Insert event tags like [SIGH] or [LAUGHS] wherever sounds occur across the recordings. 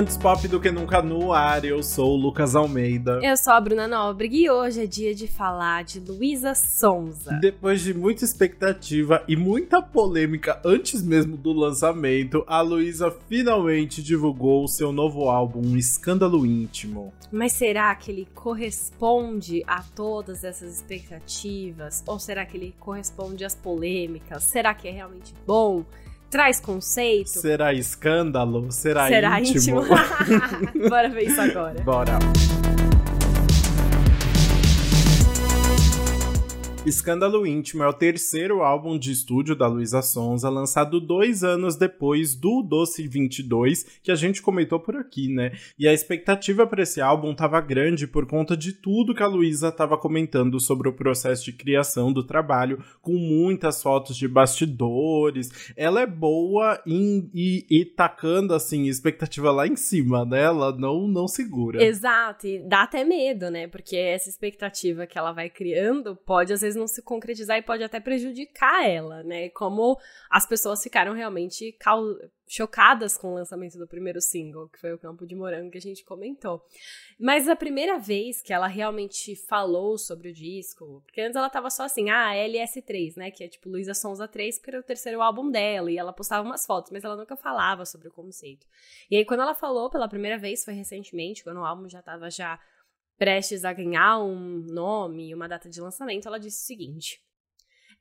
Antes pop do que nunca no ar, eu sou o Lucas Almeida. Eu sou a Bruna Nóbrega e hoje é dia de falar de Luísa Sonza. Depois de muita expectativa e muita polêmica antes mesmo do lançamento, a Luísa finalmente divulgou o seu novo álbum, Um Escândalo Íntimo. Mas será que ele corresponde a todas essas expectativas? Ou será que ele corresponde às polêmicas? Será que é realmente bom? Traz conceito. Será escândalo? Será, Será íntimo? íntimo? [LAUGHS] Bora ver isso agora. Bora. Escândalo Íntimo é o terceiro álbum de estúdio da Luísa Sonza, lançado dois anos depois do Doce 22, que a gente comentou por aqui, né? E a expectativa para esse álbum estava grande por conta de tudo que a Luísa estava comentando sobre o processo de criação do trabalho, com muitas fotos de bastidores. Ela é boa em e, e tacando assim expectativa lá em cima, né? Ela não não segura. Exato, e dá até medo, né? Porque essa expectativa que ela vai criando pode às vezes não se concretizar e pode até prejudicar ela, né? Como as pessoas ficaram realmente chocadas com o lançamento do primeiro single, que foi o Campo de Morango que a gente comentou. Mas a primeira vez que ela realmente falou sobre o disco, porque antes ela tava só assim, ah, LS3, né, que é tipo Luísa Sonza 3, porque era o terceiro álbum dela, e ela postava umas fotos, mas ela nunca falava sobre o conceito. E aí quando ela falou pela primeira vez, foi recentemente, quando o álbum já tava já prestes a ganhar um nome e uma data de lançamento, ela disse o seguinte: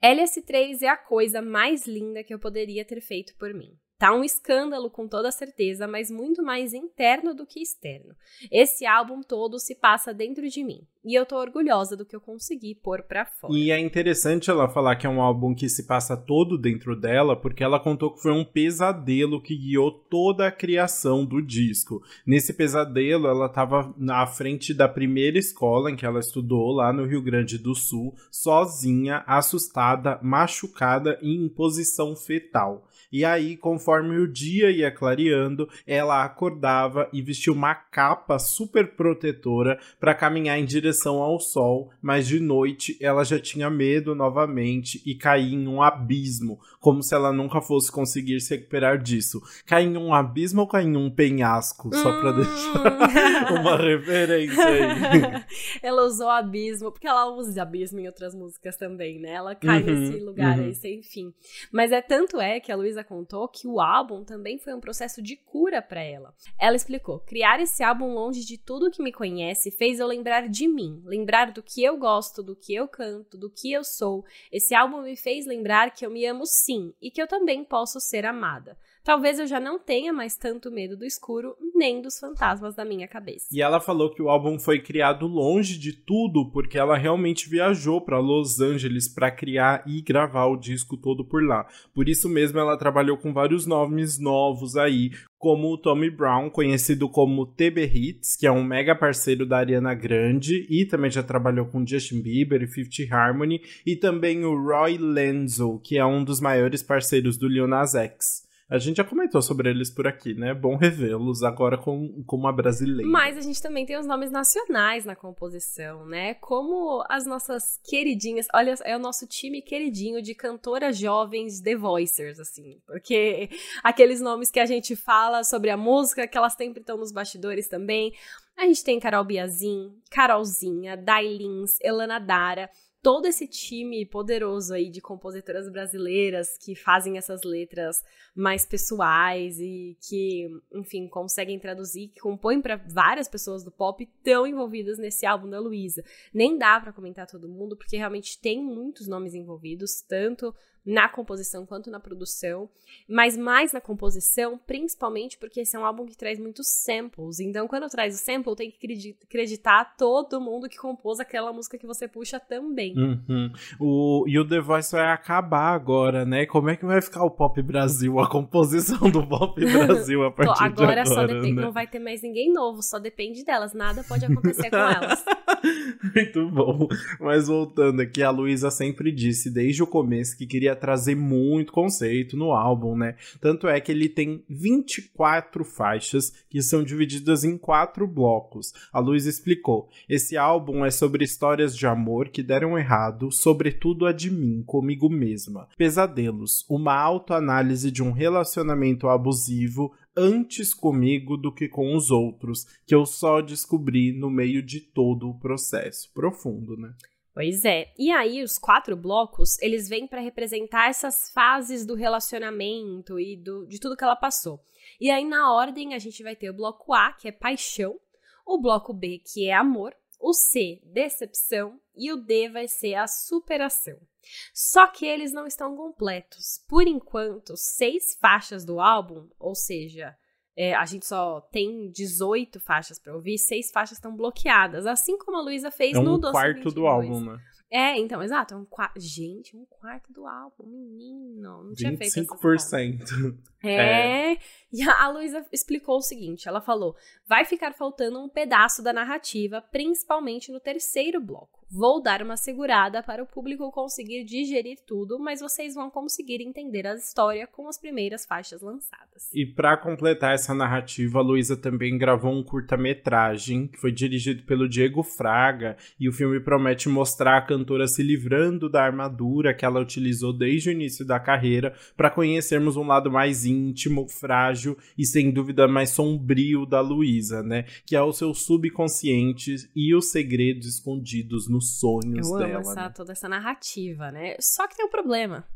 LS3 é a coisa mais linda que eu poderia ter feito por mim. Tá um escândalo com toda certeza, mas muito mais interno do que externo. Esse álbum todo se passa dentro de mim. E eu tô orgulhosa do que eu consegui pôr pra fora. E é interessante ela falar que é um álbum que se passa todo dentro dela, porque ela contou que foi um pesadelo que guiou toda a criação do disco. Nesse pesadelo, ela estava na frente da primeira escola em que ela estudou, lá no Rio Grande do Sul, sozinha, assustada, machucada e em posição fetal. E aí, conforme o dia ia clareando, ela acordava e vestia uma capa super protetora para caminhar em direção ao sol, mas de noite ela já tinha medo novamente e caía em um abismo, como se ela nunca fosse conseguir se recuperar disso. Cair em um abismo ou cair em um penhasco? Só pra hum. deixar [LAUGHS] uma referência aí. [LAUGHS] ela usou abismo, porque ela usa abismo em outras músicas também, né? Ela cai uhum, nesse lugar uhum. aí sem fim. Mas é tanto é que a Luísa contou que o álbum também foi um processo de cura para ela. Ela explicou: criar esse álbum longe de tudo que me conhece fez eu lembrar de mim, lembrar do que eu gosto, do que eu canto, do que eu sou. Esse álbum me fez lembrar que eu me amo sim e que eu também posso ser amada. Talvez eu já não tenha mais tanto medo do escuro nem dos fantasmas da minha cabeça. E ela falou que o álbum foi criado longe de tudo porque ela realmente viajou para Los Angeles para criar e gravar o disco todo por lá. Por isso mesmo ela trabalhou com vários nomes novos aí, como o Tommy Brown, conhecido como TB Hits, que é um mega parceiro da Ariana Grande e também já trabalhou com Justin Bieber e Fifth Harmony, e também o Roy Lenzo, que é um dos maiores parceiros do Lil Nas X. A gente já comentou sobre eles por aqui, né? Bom revê-los agora com, com uma brasileira. Mas a gente também tem os nomes nacionais na composição, né? Como as nossas queridinhas. Olha, é o nosso time queridinho de cantoras jovens The Voicers, assim. Porque aqueles nomes que a gente fala sobre a música, que elas sempre estão nos bastidores também. A gente tem Carol Biazin, Carolzinha, Dailins, Elana Dara todo esse time poderoso aí de compositoras brasileiras que fazem essas letras mais pessoais e que, enfim, conseguem traduzir, que compõem para várias pessoas do pop tão envolvidas nesse álbum da Luísa. Nem dá para comentar todo mundo, porque realmente tem muitos nomes envolvidos, tanto na composição quanto na produção, mas mais na composição, principalmente porque esse é um álbum que traz muitos samples. Então, quando traz o sample, tem que acreditar todo mundo que compôs aquela música que você puxa também. Uhum. O, e o The Voice vai acabar agora, né? Como é que vai ficar o Pop Brasil, a composição do Pop [LAUGHS] Brasil a partir agora, de agora? Só depende, né? não vai ter mais ninguém novo, só depende delas. Nada pode acontecer com elas. [LAUGHS] Muito bom. Mas voltando aqui, a Luísa sempre disse desde o começo que queria trazer muito conceito no álbum, né? Tanto é que ele tem 24 faixas que são divididas em quatro blocos. A Luísa explicou: esse álbum é sobre histórias de amor que deram errado, sobretudo a de mim, comigo mesma. Pesadelos, uma autoanálise de um relacionamento abusivo antes comigo do que com os outros, que eu só descobri no meio de todo o processo. Profundo, né? Pois é. E aí os quatro blocos, eles vêm para representar essas fases do relacionamento e do, de tudo que ela passou. E aí na ordem a gente vai ter o bloco A, que é paixão, o bloco B, que é amor, o C, decepção e o D vai ser a superação. Só que eles não estão completos. Por enquanto, seis faixas do álbum, ou seja, é, a gente só tem 18 faixas para ouvir, seis faixas estão bloqueadas, assim como a Luísa fez é um no Doce quarto 22. do álbum, né? É, então, exato. É um quarto. Gente, um quarto do álbum, menino. Não tinha feito essa 25%. É. [LAUGHS] E a Luísa explicou o seguinte: ela falou: vai ficar faltando um pedaço da narrativa, principalmente no terceiro bloco. Vou dar uma segurada para o público conseguir digerir tudo, mas vocês vão conseguir entender a história com as primeiras faixas lançadas. E para completar essa narrativa, a Luísa também gravou um curta-metragem que foi dirigido pelo Diego Fraga e o filme promete mostrar a cantora se livrando da armadura que ela utilizou desde o início da carreira para conhecermos um lado mais íntimo, frágil e sem dúvida mais sombrio da Luísa, né? Que é o seu subconsciente e os segredos escondidos nos sonhos Eu dela. amo essa, né? toda essa narrativa, né? Só que tem um problema.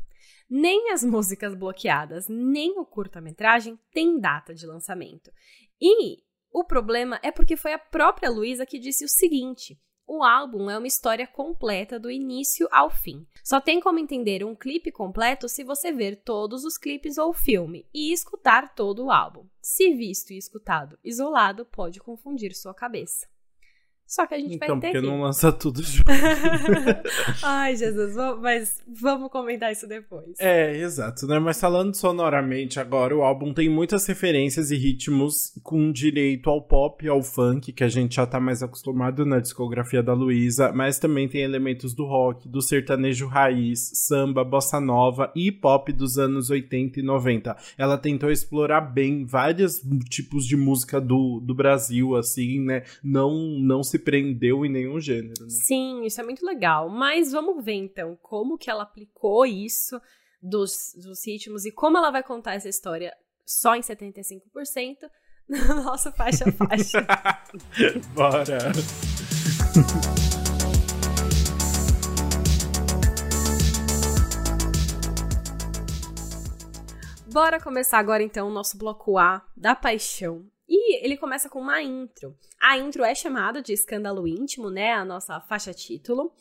Nem as músicas bloqueadas, nem o curta-metragem tem data de lançamento. E o problema é porque foi a própria Luísa que disse o seguinte: o álbum é uma história completa do início ao fim. Só tem como entender um clipe completo se você ver todos os clipes ou filme e escutar todo o álbum. Se visto e escutado isolado, pode confundir sua cabeça. Só que a gente Então, vai ter porque que... não lança tudo junto. [LAUGHS] Ai, Jesus, vamos- mas vamos comentar isso depois. É, exato, né? Mas falando sonoramente agora, o álbum tem muitas referências e ritmos com direito ao pop e ao funk, que a gente já tá mais acostumado na discografia da Luísa, mas também tem elementos do rock, do sertanejo raiz, samba, bossa nova e pop dos anos 80 e 90. Ela tentou explorar bem vários tipos de música do, do Brasil, assim, né? Não, não se prendeu em nenhum gênero, né? Sim, isso é muito legal. Mas vamos ver então como que ela aplicou isso dos, dos ritmos e como ela vai contar essa história só em 75% no nosso faixa faixa. [LAUGHS] Bora! Bora começar agora então o nosso bloco A da paixão. E ele começa com uma intro. A intro é chamada de Escândalo Íntimo, né? A nossa faixa título.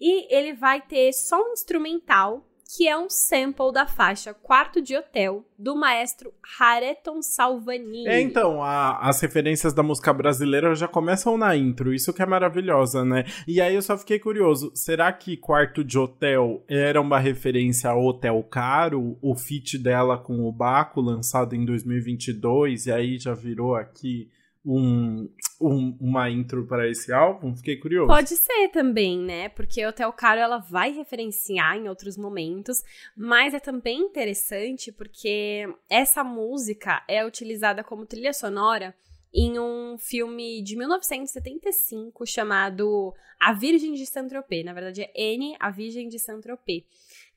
E ele vai ter só um instrumental, que é um sample da faixa Quarto de Hotel, do maestro Hareton Salvanini. É, então, a- as referências da música brasileira já começam na intro, isso que é maravilhosa, né? E aí eu só fiquei curioso, será que Quarto de Hotel era uma referência ao Hotel Caro, o feat dela com o Baco, lançado em 2022, e aí já virou aqui um, um- uma intro para esse álbum? Fiquei curioso. Pode ser também, né? Porque Hotel Caro ela vai referenciar em outros momentos, mas é também interessante porque essa música é utilizada como trilha sonora em um filme de 1975 chamado A Virgem de Saint-Tropez. Na verdade é Anne, a Virgem de Saint-Tropez.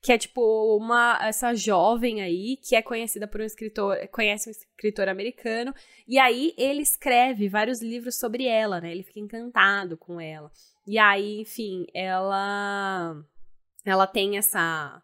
Que é tipo uma essa jovem aí que é conhecida por um escritor, conhece um escritor americano e aí ele escreve vários livros sobre ela, né? Ele fica encantado com ela. E aí, enfim, ela ela tem essa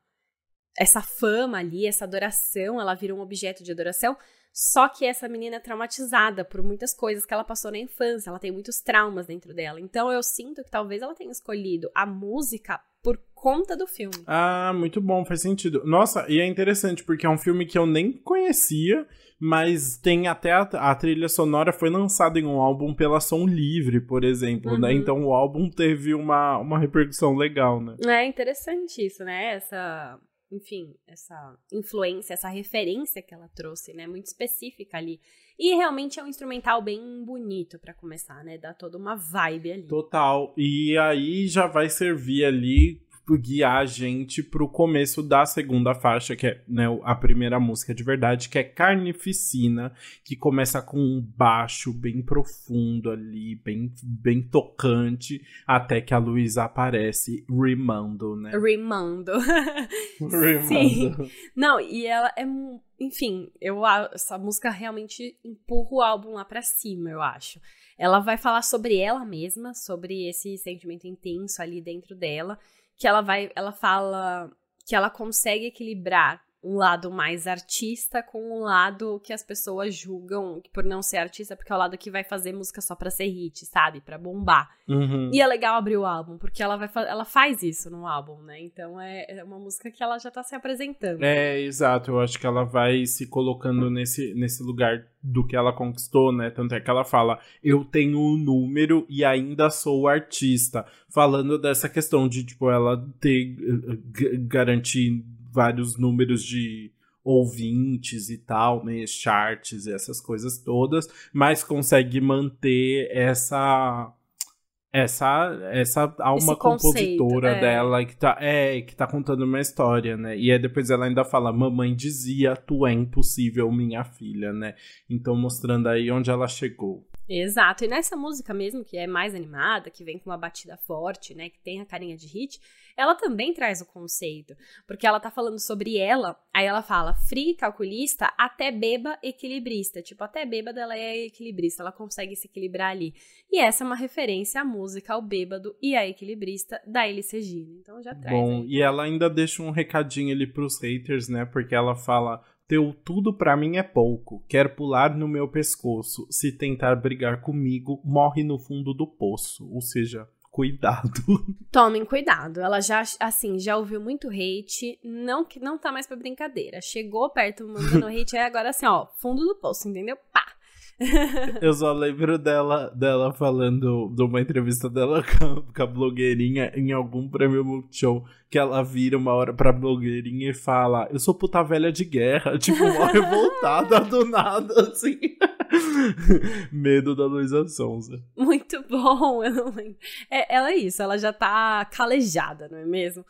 essa fama ali, essa adoração, ela vira um objeto de adoração. Só que essa menina é traumatizada por muitas coisas que ela passou na infância, ela tem muitos traumas dentro dela. Então eu sinto que talvez ela tenha escolhido a música por conta do filme. Ah, muito bom, faz sentido. Nossa, e é interessante porque é um filme que eu nem conhecia, mas tem até a, a trilha sonora foi lançada em um álbum pela Som Livre, por exemplo, né? Uhum. Então o álbum teve uma, uma repercussão legal, né? É interessante isso, né? Essa, enfim, essa influência, essa referência que ela trouxe, né? Muito específica ali. E realmente é um instrumental bem bonito pra começar, né? Dá toda uma vibe ali. Total. E aí já vai servir ali guiar a gente pro começo da segunda faixa, que é né, a primeira música de verdade, que é Carnificina, que começa com um baixo bem profundo ali, bem, bem tocante, até que a Luísa aparece rimando, né? Rimando. [LAUGHS] Rimando. Sim. Não, e ela é. enfim, eu essa música realmente empurra o álbum lá para cima, eu acho. Ela vai falar sobre ela mesma, sobre esse sentimento intenso ali dentro dela, que ela vai, ela fala que ela consegue equilibrar um lado mais artista com um lado que as pessoas julgam por não ser artista, porque é o lado que vai fazer música só pra ser hit, sabe? Pra bombar. Uhum. E é legal abrir o álbum, porque ela, vai ela faz isso no álbum, né? Então é, é uma música que ela já tá se apresentando. É, exato. Eu acho que ela vai se colocando nesse, nesse lugar do que ela conquistou, né? Tanto é que ela fala: Eu tenho um número e ainda sou artista. Falando dessa questão de, tipo, ela ter garantir vários números de ouvintes e tal, né, charts e essas coisas todas, mas consegue manter essa essa essa alma compositora é. dela que tá é que tá contando uma história, né? E aí depois ela ainda fala: "Mamãe dizia, tu é impossível, minha filha", né? Então mostrando aí onde ela chegou. Exato. E nessa música mesmo, que é mais animada, que vem com uma batida forte, né, que tem a carinha de hit, ela também traz o conceito, porque ela tá falando sobre ela, aí ela fala free, calculista, até beba, equilibrista. Tipo, até bêbada ela é equilibrista, ela consegue se equilibrar ali. E essa é uma referência à música, ao bêbado e à equilibrista da Elis Regina. Então já traz. Bom, aí. e ela ainda deixa um recadinho ali pros haters, né, porque ela fala teu tudo para mim é pouco. Quer pular no meu pescoço. Se tentar brigar comigo, morre no fundo do poço. Ou seja, cuidado. [LAUGHS] Tomem cuidado. Ela já, assim, já ouviu muito hate. Não que não tá mais pra brincadeira. Chegou perto mandando hate, é agora assim, ó, fundo do poço, entendeu? Pá! [LAUGHS] Eu só lembro dela, dela falando de uma entrevista dela [LAUGHS] com, com a blogueirinha em algum prêmio Multishow, que ela vira uma hora pra blogueirinha e fala: Eu sou puta velha de guerra, [LAUGHS] tipo, uma revoltada do nada, assim. Medo da Luísa Sonza. Muito bom, eu não lembro. É, ela é isso, ela já tá calejada, não é mesmo?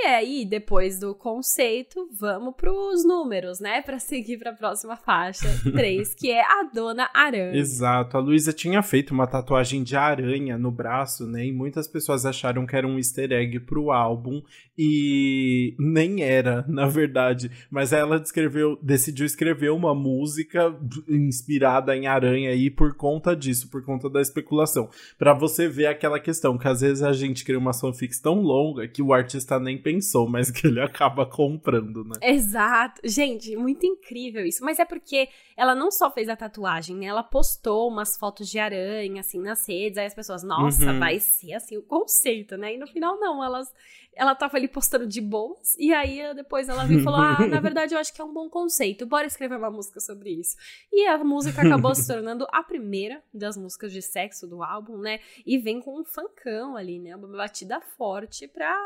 E aí, depois do conceito, vamos para os números, né? Para seguir para a próxima faixa, [LAUGHS] 3, que é a Dona Aranha. Exato. A Luísa tinha feito uma tatuagem de aranha no braço, né? E muitas pessoas acharam que era um easter egg pro álbum. E nem era, [LAUGHS] na verdade. Mas ela descreveu, decidiu escrever uma música inspirada em aranha aí por conta disso, por conta da especulação. para você ver aquela questão que às vezes a gente cria uma fanfics tão longa que o artista nem pensou, mas que ele acaba comprando, né? Exato. Gente, muito incrível isso. Mas é porque ela não só fez a tatuagem, né? Ela postou umas fotos de aranha, assim, nas redes. Aí as pessoas, nossa, uhum. vai ser assim o conceito, né? E no final, não. Elas, ela tava ali postando de boas. E aí depois ela veio e falou: Ah, na [LAUGHS] verdade, eu acho que é um bom conceito. Bora escrever uma música sobre isso. E a música acabou se tornando a primeira das músicas de sexo do álbum, né? E vem com um funkão ali, né? Uma batida forte pra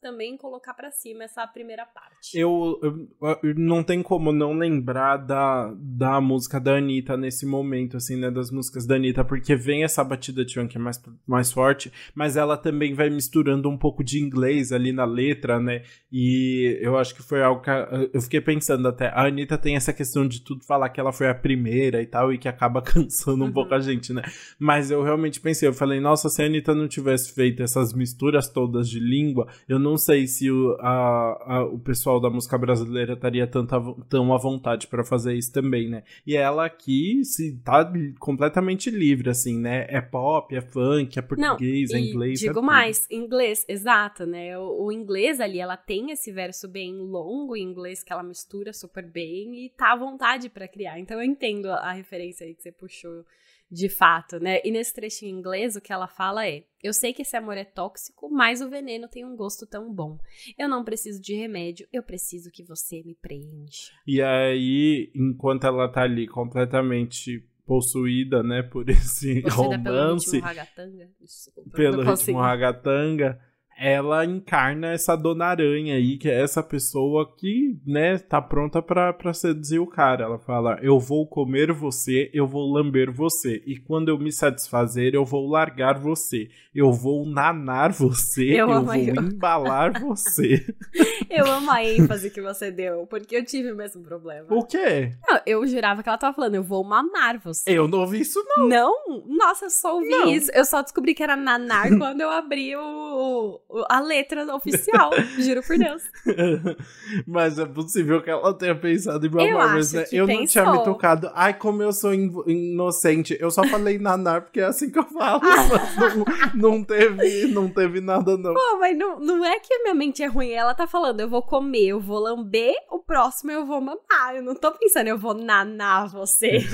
também colocar para cima essa primeira parte. Eu, eu, eu, não tem como não lembrar da, da música da Anitta nesse momento, assim, né? Das músicas da Anitta, porque vem essa batida de funk mais, mais forte, mas ela também vai misturando um pouco de inglês ali na letra, né? E eu acho que foi algo que eu fiquei pensando até. A Anitta tem essa questão de tudo falar que ela foi a primeira e tal, e que acaba [LAUGHS] cansando um uhum. pouco a gente, né? Mas eu realmente pensei, eu falei, nossa, se a Anitta não tivesse feito essas misturas todas de língua, eu não não sei se o, a, a, o pessoal da música brasileira estaria tanta, tão à vontade para fazer isso também, né? E ela aqui se tá completamente livre, assim, né? É pop, é funk, é português, não, é inglês. Digo é mais, inglês, exato, né? O, o, inglês ali, ela tem esse verso bem longo em inglês que ela mistura super bem e tá à vontade para criar. Então eu entendo a, a referência aí que você puxou de fato, né? E nesse trecho em inglês, o que ela fala é: Eu sei que esse amor é tóxico, mas o veneno tem um gosto tão bom. Eu não preciso de remédio, eu preciso que você me preencha. E aí, enquanto ela tá ali completamente possuída, né, por esse possuída romance. Pelo ritmo ragatanga. Desculpa, pelo ritmo ragatanga ela encarna essa dona aranha aí, que é essa pessoa que, né, tá pronta pra, pra seduzir o cara. Ela fala: Eu vou comer você, eu vou lamber você, e quando eu me satisfazer, eu vou largar você, eu vou nanar você, [LAUGHS] eu, eu vou eu. embalar você. [LAUGHS] eu amo a ênfase que você deu, porque eu tive o mesmo problema. O quê? Não, eu jurava que ela tava falando: Eu vou mamar você. Eu não ouvi isso, não. Não? Nossa, eu só ouvi não. isso. Eu só descobri que era nanar [LAUGHS] quando eu abri o a letra oficial, juro por Deus. [LAUGHS] mas é possível que ela tenha pensado em Marley, né? Eu não tinha me pensou. tocado. Ai, como eu sou in- inocente. Eu só falei nanar porque é assim que eu falo. [LAUGHS] mas não, não teve, não teve nada, não. Pô, mas não, não é que a minha mente é ruim. Ela tá falando, eu vou comer, eu vou lamber, o próximo eu vou mamar. Eu não tô pensando, eu vou nanar você. [LAUGHS]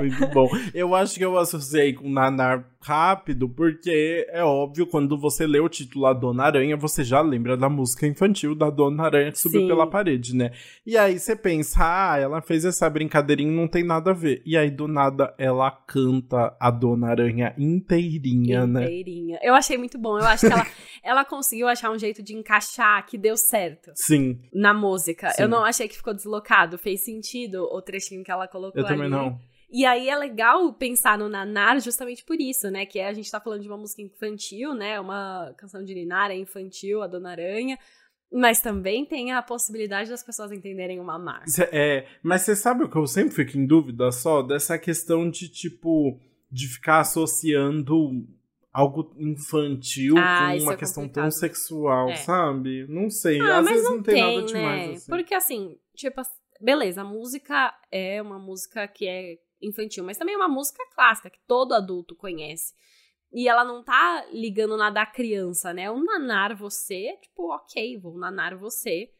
Muito bom. Eu acho que eu associei com Nanar rápido, porque é óbvio, quando você lê o título A Dona Aranha, você já lembra da música infantil da Dona Aranha que subiu Sim. pela parede, né? E aí você pensa, ah, ela fez essa brincadeirinha não tem nada a ver. E aí, do nada, ela canta a Dona Aranha inteirinha, né? Inteirinha. Eu achei muito bom. Eu acho que ela, [LAUGHS] ela conseguiu achar um jeito de encaixar que deu certo Sim, na música. Sim. Eu não achei que ficou deslocado. Fez sentido o trechinho que ela colocou eu também ali. não. E aí é legal pensar no Nanar justamente por isso, né? Que é, a gente tá falando de uma música infantil, né? Uma canção de Ninar é infantil, a Dona Aranha. Mas também tem a possibilidade das pessoas entenderem uma marca. É, mas você sabe o que eu sempre fico em dúvida só? Dessa questão de, tipo, de ficar associando algo infantil Ah, com uma é questão complicado. tão sexual, É. sabe? Não sei. Ah, Às vezes não, não tem, tem, nada demais. né? assim. Porque assim, tipo, beleza, a música é uma música que é infantil, mas também é uma música clássica que todo adulto conhece. E ela não tá ligando nada à criança, né? O nanar você, tipo, ok, vou nanar você.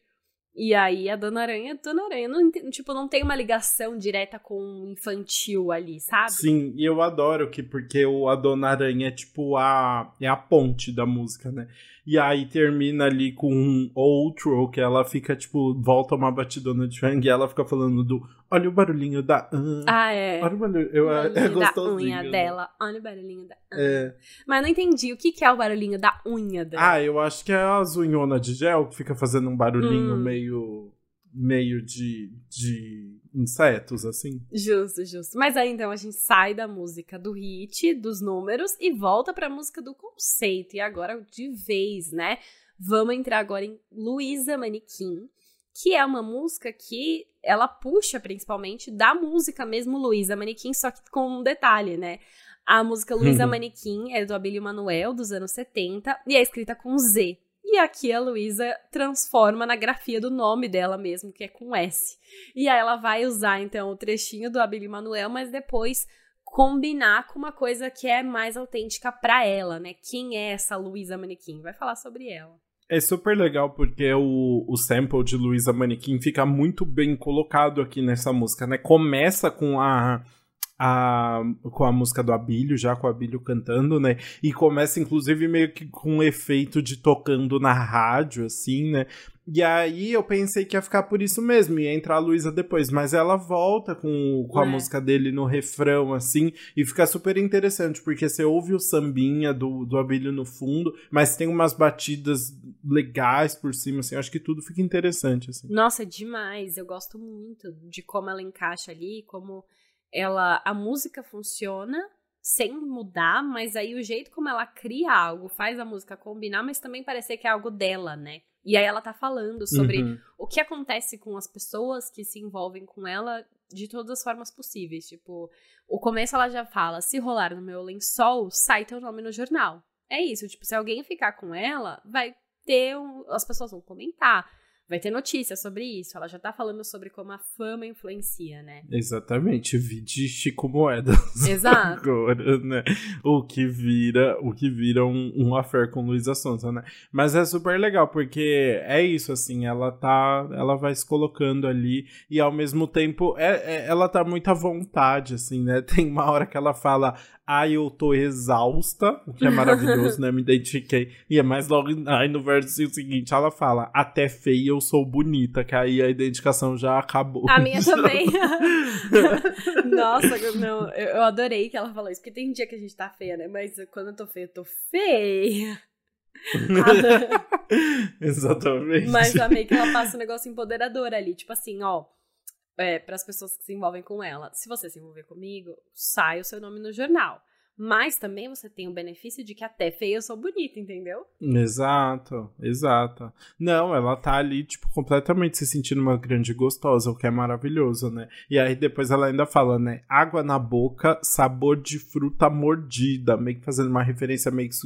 E aí a Dona Aranha, Dona Aranha, não, tipo, não tem uma ligação direta com o infantil ali, sabe? Sim, e eu adoro que porque o A Dona Aranha é tipo a é a ponte da música, né? E aí termina ali com um outro que ela fica tipo volta uma batidona de fang e ela fica falando do olha o barulhinho da ah, Ah, é. olha o barulho, eu O é, barulhinho da gostosinho. unha né? dela. Olha o barulhinho da. É. Mas eu não entendi o que, que é o barulhinho da unha dela. Ah, eu acho que é as unhonas de gel que fica fazendo um barulhinho Hum. meio meio de, de insetos assim. Justo, justo. Mas aí então a gente sai da música do hit, dos números, e volta pra música do conceito. E agora de vez, né? Vamos entrar agora em Luísa Manequim, que é uma música que ela puxa principalmente da música mesmo Luísa Manequim, só que com um detalhe, né? A música [LAUGHS] Luísa. Manequim é do Abílio Manuel, dos anos 70, e é escrita com Z. E aqui a Luísa transforma na grafia do nome dela mesmo, que é com S. E aí ela vai usar, então, o trechinho do Abílio Manuel, mas depois combinar com uma coisa que é mais autêntica pra ela, né? Quem é essa Luísa Manequim? Vai falar sobre ela. É super legal porque o, o sample de Luísa Manequim fica muito bem colocado aqui nessa música, né? Começa com a, a com a música do Abílio, já com o Abílio cantando, né? E começa inclusive meio que com um efeito de tocando na rádio, assim, né? E aí eu pensei que ia ficar por isso mesmo, ia entrar a Luísa depois, mas ela volta com, com a É. música dele no refrão, assim, e fica super interessante, porque você ouve o sambinha do, do Abílio no fundo, mas tem umas batidas legais por cima, assim, eu acho que tudo fica interessante, assim. Nossa, demais. Eu gosto muito de como ela encaixa ali, como ela a música funciona sem mudar, mas aí o jeito como ela cria algo, faz a música combinar, mas também parecer que é algo dela, né? E aí ela tá falando sobre Uhum. o que acontece com as pessoas que se envolvem com ela de todas as formas possíveis. Tipo, o começo ela já fala: se rolar no meu lençol, sai teu nome no jornal. É isso, tipo, se alguém ficar com ela, vai ter. Um, as pessoas vão comentar, vai ter notícia sobre isso. Ela já tá falando sobre como a fama influencia, né? Exatamente, vide Chico Moeda. [LAUGHS] Exato. Agora, né? O que vira, o que vira um, um affair com Luísa Sonza, né? Mas é super legal, porque é isso, assim, ela tá. Ela vai se colocando ali e ao mesmo tempo é, é- ela tá muito à vontade, assim, né? [LAUGHS] Tem uma hora que ela fala. Ai, eu tô exausta, o que é maravilhoso, né? Me identifiquei. E é mais logo aí no verso seguinte, ela fala: Até feia eu sou bonita, que aí a identificação já acabou. A minha [LAUGHS] também. [LAUGHS] Nossa, não, eu, adorei que ela falou isso, porque tem dia que a gente tá feia, né? Mas quando eu tô feia, eu tô feia. [LAUGHS] Exatamente. Mas amei que ela passa um negócio empoderador ali. Tipo assim, ó. É, para as pessoas que se envolvem com ela. Se você se envolver comigo, sai o seu nome no jornal. Mas também você tem o benefício de que até feia eu sou bonita, entendeu? Exato, exato. Não, ela tá ali, tipo, completamente se sentindo uma grande gostosa, o que é maravilhoso, né? E aí depois ela ainda fala, né? Água na boca, sabor de fruta mordida, meio que fazendo uma referência meio que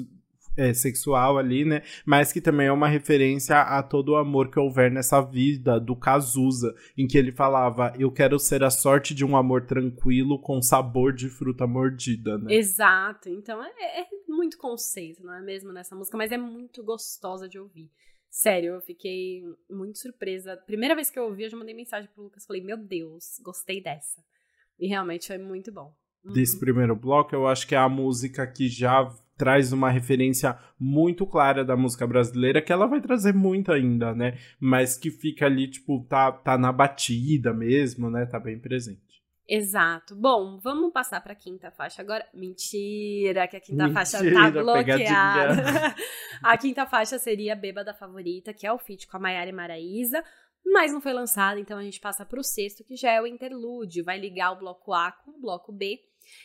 é, sexual ali, né? Mas que também é uma referência a todo o amor que houver nessa vida do Cazuza, em que ele falava: Eu quero ser a sorte de um amor tranquilo com sabor de fruta mordida, né? Exato. Então é, é muito conceito, não é mesmo, nessa música, mas é muito gostosa de ouvir. Sério, eu fiquei muito surpresa. Primeira vez que eu ouvi, eu já mandei mensagem pro Lucas, falei: Meu Deus, gostei dessa. E realmente foi muito bom. Desse uhum. primeiro bloco, eu acho que é a música que já traz uma referência muito clara da música brasileira, que ela vai trazer muito ainda, né? Mas que fica ali, tipo, tá, tá na batida mesmo, né? Tá bem presente. Exato. Bom, vamos passar para a quinta faixa agora. Mentira, que a quinta Mentira, faixa tá bloqueada. [LAUGHS] a quinta faixa seria Bêbada Favorita, que é o feat com a Maiara e Maraísa, mas não foi lançada, então a gente passa para o sexto, que já é o interlúdio, vai ligar o bloco A com o bloco B.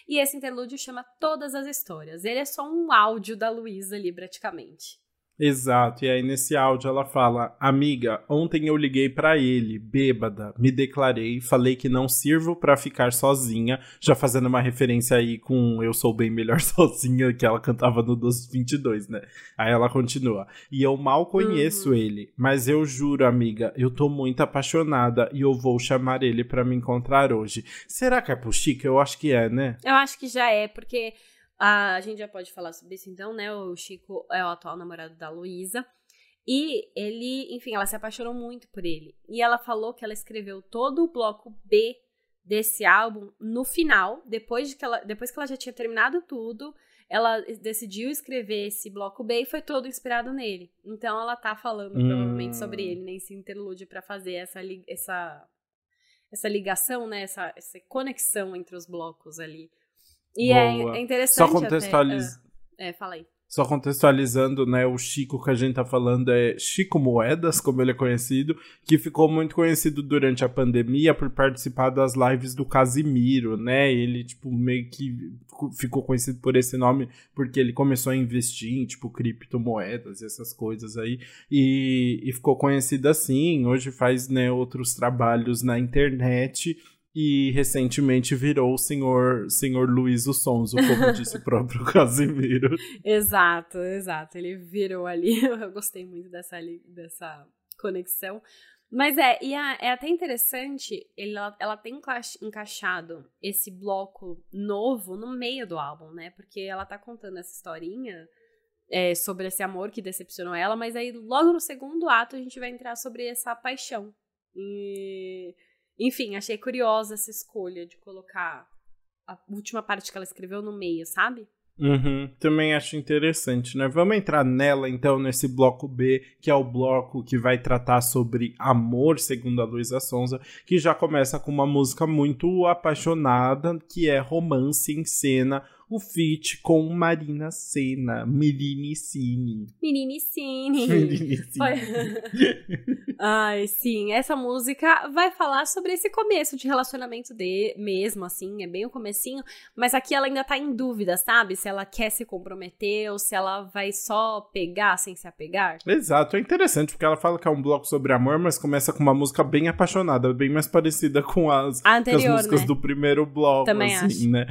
E esse interlúdio chama Todas as Histórias. Ele é só um áudio da Luísa ali, praticamente. Exato, e aí nesse áudio ela fala: Amiga, ontem eu liguei para ele, bêbada, me declarei, falei que não sirvo para ficar sozinha, já fazendo uma referência aí com Eu Sou Bem Melhor [LAUGHS] Sozinha, que ela cantava no 22, né? Aí ela continua: E eu mal conheço uhum. ele, mas eu juro, amiga, eu tô muito apaixonada e eu vou chamar ele para me encontrar hoje. Será que é pro Chico? Eu acho que é, né? Eu acho que já é, porque a gente já pode falar sobre isso então, né? O Chico é o atual namorado da Luísa. E ele, enfim, ela se apaixonou muito por ele. E ela falou que ela escreveu todo o bloco B desse álbum no final, depois, de que ela, depois que ela já tinha terminado tudo, ela decidiu escrever esse bloco B e foi todo inspirado nele. Então ela tá falando hum. provavelmente sobre ele nesse interlúdio para fazer essa, essa, essa ligação, né? Essa, essa conexão entre os blocos ali. E é, é, interessante. Só contextualizar. É, é, fala aí. Só contextualizando, né, o Chico que a gente tá falando é Chico Moedas, como ele é conhecido, que ficou muito conhecido durante a pandemia por participar das lives do Casimiro, né? Ele, tipo, meio que ficou conhecido por esse nome porque ele começou a investir em, tipo, criptomoedas e essas coisas aí. E, e ficou conhecido assim. Hoje faz, né, outros trabalhos na internet e recentemente virou o senhor, senhor Luiz o Sonzo, como disse o [LAUGHS] próprio Casimiro. exato, exato. Ele virou ali. [LAUGHS] Eu gostei muito dessa, dessa conexão. Mas é, e é, é até interessante, ela, ela tem encaixado esse bloco novo no meio do álbum, né? Porque ela tá contando essa historinha é, sobre esse amor que decepcionou ela, mas aí logo no segundo ato a gente vai entrar sobre essa paixão. E enfim, achei curiosa essa escolha de colocar a última parte que ela escreveu no meio, sabe? Uhum, também acho interessante, né? Vamos entrar nela então, nesse bloco B, que é o bloco que vai tratar sobre amor, segundo a Luísa Sonza, que já começa com uma música muito apaixonada, que é Romance em Cena, o feat com Marina Senna, Minicine. Minicine. [LAUGHS] Minicine. [LAUGHS] Ai, sim, essa música vai falar sobre esse começo de relacionamento de mesmo, assim, é bem o comecinho, mas aqui ela ainda tá em dúvida, sabe? Se ela quer se comprometer ou se ela vai só pegar sem se apegar. Exato, é interessante, porque ela fala que é um bloco sobre amor, mas começa com uma música bem apaixonada, bem mais parecida com as, anterior, com as músicas né? do primeiro bloco, Também assim, acho. né?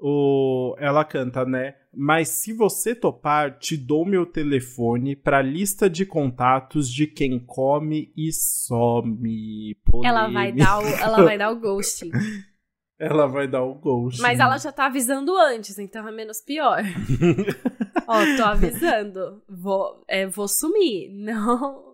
O, ela canta, né? Mas se você topar, te dou meu telefone pra lista de contatos de quem come e some. Ela vai dar o, ela vai dar o ghosting. [LAUGHS] ela vai dar o ghost. Mas ela já tá avisando antes, então é menos pior. [LAUGHS] Ó, tô avisando. Vou, é, vou sumir. Não,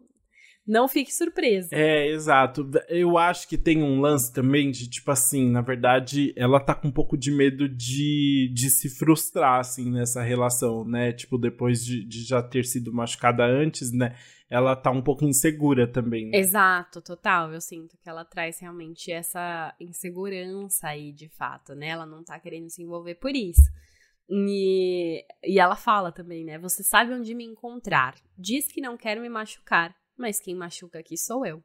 não fique surpresa. É, exato. Eu acho que tem um lance também de, tipo assim, na verdade, ela tá com um pouco de medo de, de se frustrar, assim, nessa relação, né? Tipo, depois de, de já ter sido machucada antes, né? Ela tá um pouco insegura também. Né? Exato, total. Eu sinto que ela traz realmente essa insegurança aí, de fato, né? Ela não tá querendo se envolver por isso. E, e ela fala também, né? Você sabe onde me encontrar. Diz que não quer me machucar mas quem machuca aqui sou eu.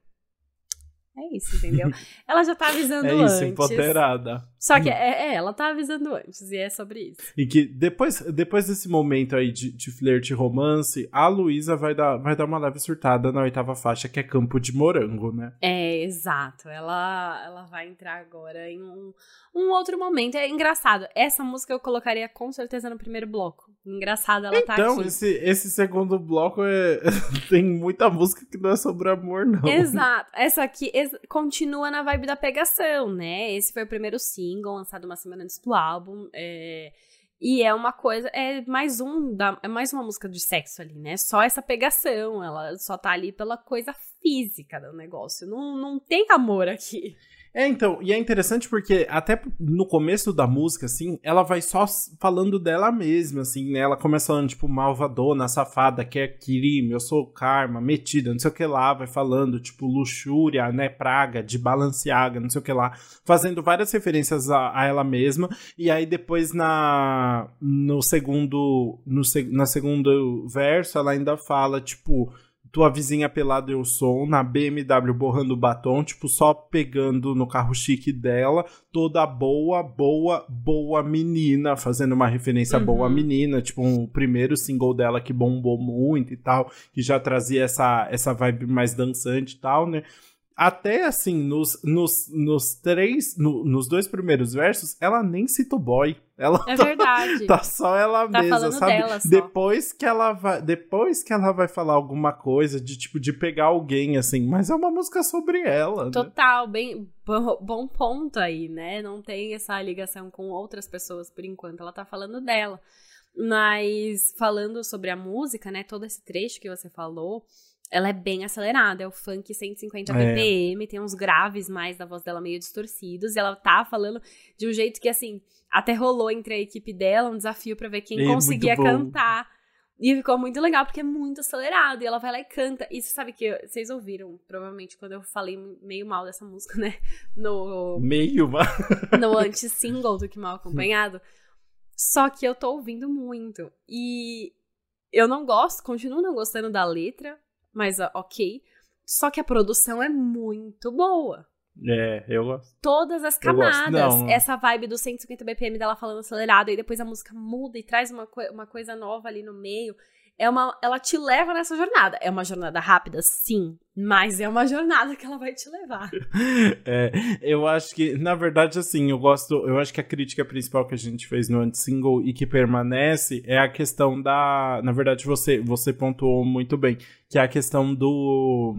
É isso, entendeu? [LAUGHS] Ela já tá avisando antes. É isso, antes. empoderada. Só que é, é, ela tá avisando antes, e é sobre isso. E que depois, depois desse momento aí de, de flerte e romance, a Luísa vai dar, vai dar uma leve surtada na oitava faixa, que é Campo de Morango, né? É, exato. Ela, ela vai entrar agora em um, um outro momento. É engraçado. Essa música eu colocaria com certeza no primeiro bloco. Engraçado ela então, tá aqui. Então, esse, esse segundo bloco é... [LAUGHS] tem muita música que não é sobre amor, não. Exato. Essa aqui continua na vibe da pegação, né? Esse foi o primeiro single, lançado uma semana antes do álbum. É... E é uma coisa, é mais um, da, é mais uma música de sexo ali, né? Só essa pegação, ela só tá ali pela coisa física do negócio. Não, não tem amor aqui. É, então, e é interessante porque até no começo da música, assim, ela vai só falando dela mesma, assim, né? Ela começa falando, tipo, malvadona, safada, que é crime, eu sou karma, metida, não sei o que lá, vai falando, tipo, luxúria, né, praga, de balanceaga, não sei o que lá, fazendo várias referências a, a ela mesma, e aí depois na no segundo, no, na segundo verso, ela ainda fala, tipo tua vizinha pelada eu sou, na BMW borrando batom, tipo, só pegando no carro chique dela, toda boa, boa, boa menina, fazendo uma referência uhum. boa menina, tipo, um primeiro single dela que bombou muito e tal, que já trazia essa, essa vibe mais dançante e tal, né? Até assim, nos, nos, nos três, no, nos dois primeiros versos, ela nem cita o boy. Ela é tá, verdade. Tá só ela tá mesma, sabe? Depois que ela vai, depois que ela vai falar alguma coisa de tipo de pegar alguém assim, mas é uma música sobre ela. Né? Total, né? bem bom ponto aí, né? Não tem essa ligação com outras pessoas por enquanto. Ela tá falando dela. Mas falando sobre a música, né, todo esse trecho que você falou, ela é bem acelerada, é o funk 150 BPM, é. tem uns graves mais da voz dela meio distorcidos, e ela tá falando de um jeito que, assim, até rolou entre a equipe dela um desafio para ver quem é conseguia cantar. E ficou muito legal, porque é muito acelerado, e ela vai lá e canta. E você sabe que vocês ouviram, provavelmente, quando eu falei meio mal dessa música, né? No. Meio mal. no anti-single do Que Mal Acompanhado. Só que eu tô ouvindo muito. E eu não gosto, continuo não gostando da letra, mas ok. Só que a produção é muito boa. É, eu gosto. Todas as camadas. Não, essa vibe do 150 BPM dela falando acelerado, e depois a música muda e traz uma, co uma coisa nova ali no meio. É uma, ela te leva nessa jornada. É uma jornada rápida, sim, mas é uma jornada que ela vai te levar. [LAUGHS] é, eu acho que, na verdade, assim, eu gosto. Eu acho que a crítica principal que a gente fez no anti-single e que permanece é a questão da. Na verdade, você, você pontuou muito bem, que é a questão do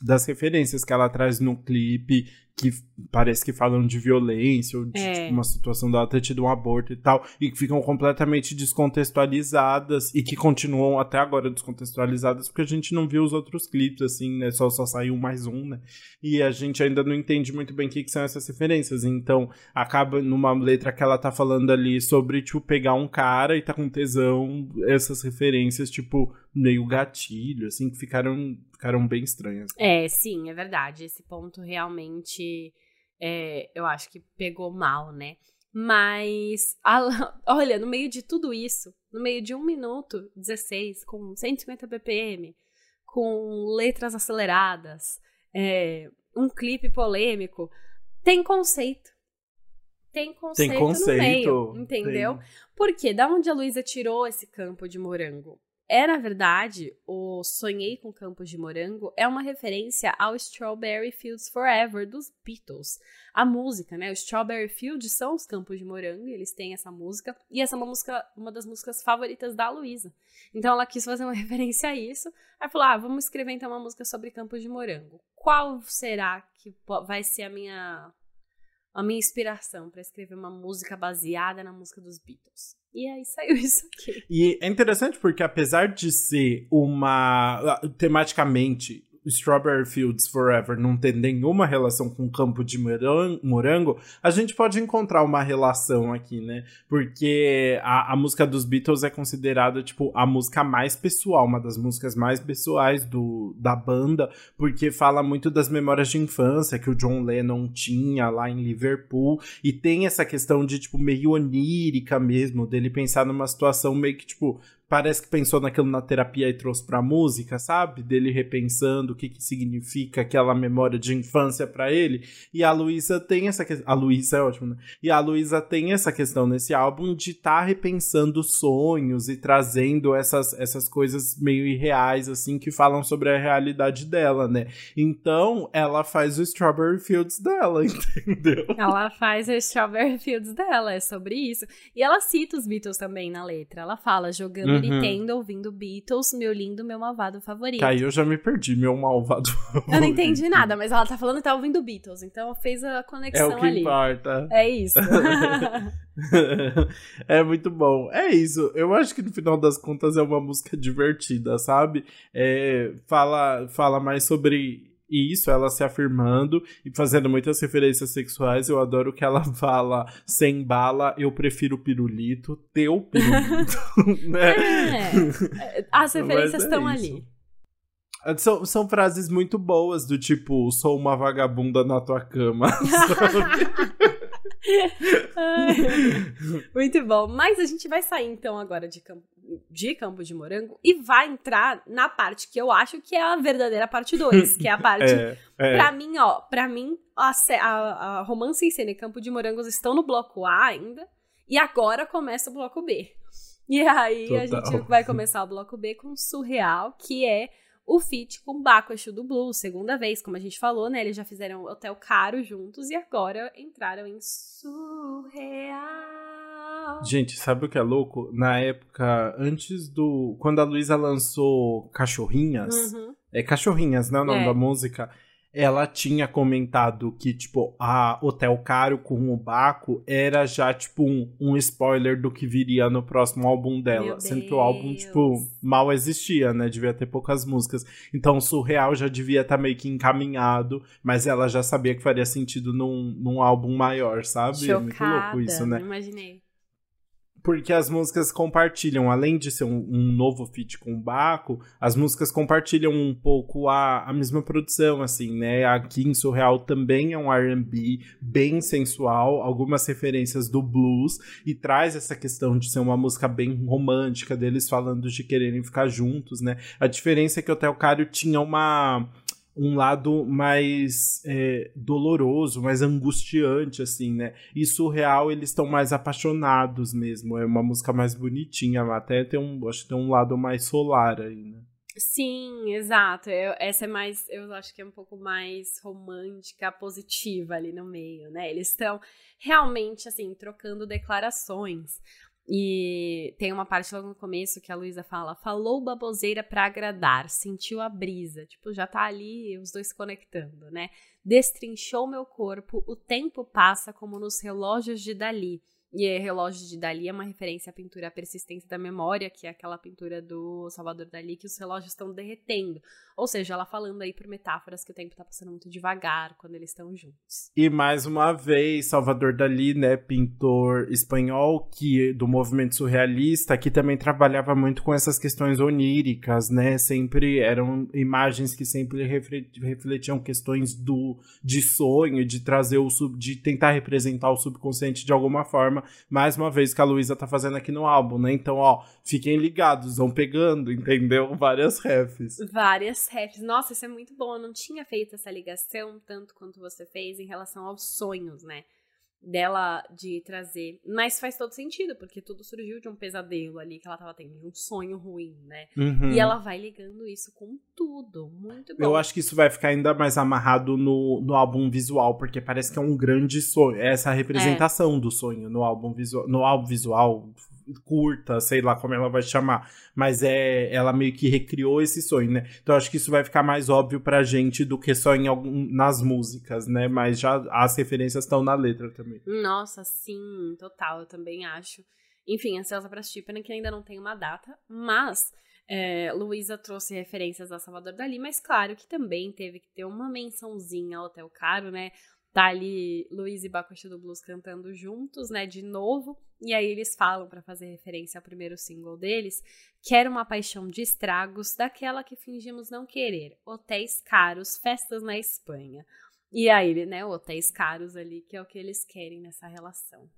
das referências que ela traz no clipe que parece que falam de violência ou de é. tipo, uma situação dela ter tido um aborto e tal, e que ficam completamente descontextualizadas e que continuam até agora descontextualizadas porque a gente não viu os outros clipes, assim, né? Só, só saiu mais um, né? E a gente ainda não entende muito bem o que, que são essas referências. Então, acaba numa letra que ela tá falando ali sobre, tipo, pegar um cara e tá com tesão, essas referências, tipo, meio gatilho, assim, que ficaram, ficaram bem estranhas. É, sim, é verdade. Esse ponto realmente é, eu acho que pegou mal, né? Mas, a, [LAUGHS] olha, no meio de tudo isso, no meio de 1 minuto 16, com 150 BPM, com letras aceleradas, é, um clipe polêmico, tem conceito. Tem conceito, tem conceito no meio, entendeu? Tem. Porque da onde a Luísa tirou esse campo de morango? É, na verdade, o Sonhei com Campos de Morango é uma referência ao Strawberry Fields Forever dos Beatles. A música, né? O Strawberry Fields são os Campos de Morango, e eles têm essa música, e essa é uma música, uma das músicas favoritas da Luísa. Então ela quis fazer uma [LAUGHS] referência a isso. Aí falou: "Ah, vamos escrever então uma música sobre Campos de Morango. Qual será que vai ser a minha a minha inspiração para escrever uma música baseada na música dos Beatles. E aí saiu [LAUGHS] isso aqui. E é interessante porque apesar de ser uma tematicamente Strawberry Fields Forever não ter nenhuma relação com o campo de morango, a gente pode encontrar uma relação aqui, né? Porque a, a música dos Beatles é considerada, tipo, a música mais pessoal, uma das músicas mais pessoais do, da banda, porque fala muito das memórias de infância que o John Lennon tinha lá em Liverpool, e tem essa questão de, tipo, meio onírica mesmo, dele pensar numa situação meio que, tipo, parece que pensou naquilo na terapia e trouxe pra música, sabe? Dele repensando o que, que significa aquela memória de infância para ele. E a Luísa tem essa questão. A Luísa é ótima, né? E a Luísa tem essa questão nesse álbum de estar tá repensando sonhos e trazendo essas, essas coisas meio irreais, assim, que falam sobre a realidade dela, né? Então, ela faz o Strawberry Fields dela, [LAUGHS] entendeu? Ela faz o Strawberry Fields dela, é sobre isso. E ela cita os Beatles também na letra. Ela fala, jogando uhum. Nintendo, ouvindo Beatles, meu lindo, meu malvado favorito. Aí eu já me perdi, meu malvado favorito. [LAUGHS] Eu não entendi nada, mas ela tá falando que tá ouvindo Beatles, então fez a conexão ali. É o que ali. importa. É isso. [LAUGHS] é muito bom. É isso. Eu acho que no final das contas é uma música divertida, sabe? É, fala, fala mais sobre isso, ela se afirmando e fazendo muitas referências sexuais. Eu adoro que ela [LAUGHS] fala sem bala, eu prefiro pirulito, teu pirulito. [LAUGHS] né? É, as referências estão é ali. São, são frases muito boas, do tipo, sou uma vagabunda na tua cama. [LAUGHS] muito bom. Mas a gente vai sair então agora de campo, de Campo de Morango e vai entrar na parte que eu acho que é a verdadeira parte 2, que é a [LAUGHS] parte. é, é. Pra mim, ó, pra mim, a, a, a romance em cena e Campo de Morangos estão no bloco A ainda. E agora começa o bloco B. E aí Total. a gente vai começar o bloco B com Surreal, que é o feat com Baco Exu do Blues, segunda vez, como a gente falou, né? Eles já fizeram Hotel Caro juntos e agora entraram em Surreal. Gente, sabe o que é louco? Na época, antes do. Quando a Luísa lançou Cachorrinhas. Uhum. É Cachorrinhas, né? O nome é. da música. Ela tinha comentado que, tipo, a Hotel Caro com o Baco era já, tipo, um, um spoiler do que viria no próximo álbum dela. Sendo que o álbum, tipo, mal existia, né? Devia ter poucas músicas. Então, o Surreal já devia estar tá meio que encaminhado, mas ela já sabia que faria sentido num, num álbum maior, sabe? Chocada, é muito louco isso, né? Imaginei porque as músicas compartilham, além de ser um, um novo feat com o Baco, as músicas compartilham um pouco a, a mesma produção, assim, né? Aqui em Surreal também é um R&B bem sensual, algumas referências do blues, e traz essa questão de ser uma música bem romântica, deles falando de quererem ficar juntos, né? A diferença é que o Theo Cário tinha uma um lado mais é, doloroso, mais angustiante, assim, né? E surreal, eles estão mais apaixonados mesmo. É uma música mais bonitinha, até tem um, acho que tem um lado mais solar aí, né? Sim, exato. Eu, essa é mais, eu acho que é um pouco mais romântica, positiva ali no meio, né? Eles estão realmente, assim, trocando declarações. E tem uma parte logo no começo que a Luísa fala: falou baboseira pra agradar, sentiu a brisa. Tipo, já tá ali os dois conectando, né? Destrinchou meu corpo, o tempo passa como nos relógios de Dali. E Relógio de Dali é uma referência à pintura A Persistência da Memória, que é aquela pintura do Salvador Dali que os relógios estão derretendo. Ou seja, ela falando aí por metáforas que o tempo tá passando muito devagar quando eles estão juntos. E mais uma vez, Salvador Dali, né, pintor espanhol que do movimento surrealista, que também trabalhava muito com essas questões oníricas, né? Sempre eram imagens que sempre refletiam questões do de sonho, de trazer o sub, de tentar representar o subconsciente de alguma forma. Mais uma vez que a Luísa tá fazendo aqui no álbum, né? Então, ó, fiquem ligados, vão pegando, entendeu? [LAUGHS] Várias refs. Várias refs. Nossa, isso é muito bom. Eu não tinha feito essa ligação tanto quanto você fez em relação aos sonhos, né? Dela de trazer. Mas faz todo sentido, porque tudo surgiu de um pesadelo ali que ela tava tendo, um sonho ruim, né? Uhum. E ela vai ligando isso com tudo. Muito bom. Eu acho que isso vai ficar ainda mais amarrado no, no álbum visual, porque parece que é um grande sonho. É essa representação é. do sonho no álbum visual. No álbum visual, curta, sei lá como ela vai chamar, mas é ela meio que recriou esse sonho, né? Então acho que isso vai ficar mais óbvio pra gente do que só em algum, nas músicas, né? Mas já as referências estão na letra também. Nossa, sim, total, eu também acho. Enfim, ansiosa pra assistir, que ainda não tem uma data, mas é, Luísa trouxe referências a Salvador Dali, mas claro que também teve que ter uma mençãozinha ao Hotel Caro, né? Tá ali Luiz e Bacuxi do Blues cantando juntos, né, de novo. E aí eles falam, para fazer referência ao primeiro single deles, Quero uma paixão de estragos, daquela que fingimos não querer. Hotéis caros, festas na Espanha. E aí, né, hotéis caros ali, que é o que eles querem nessa relação.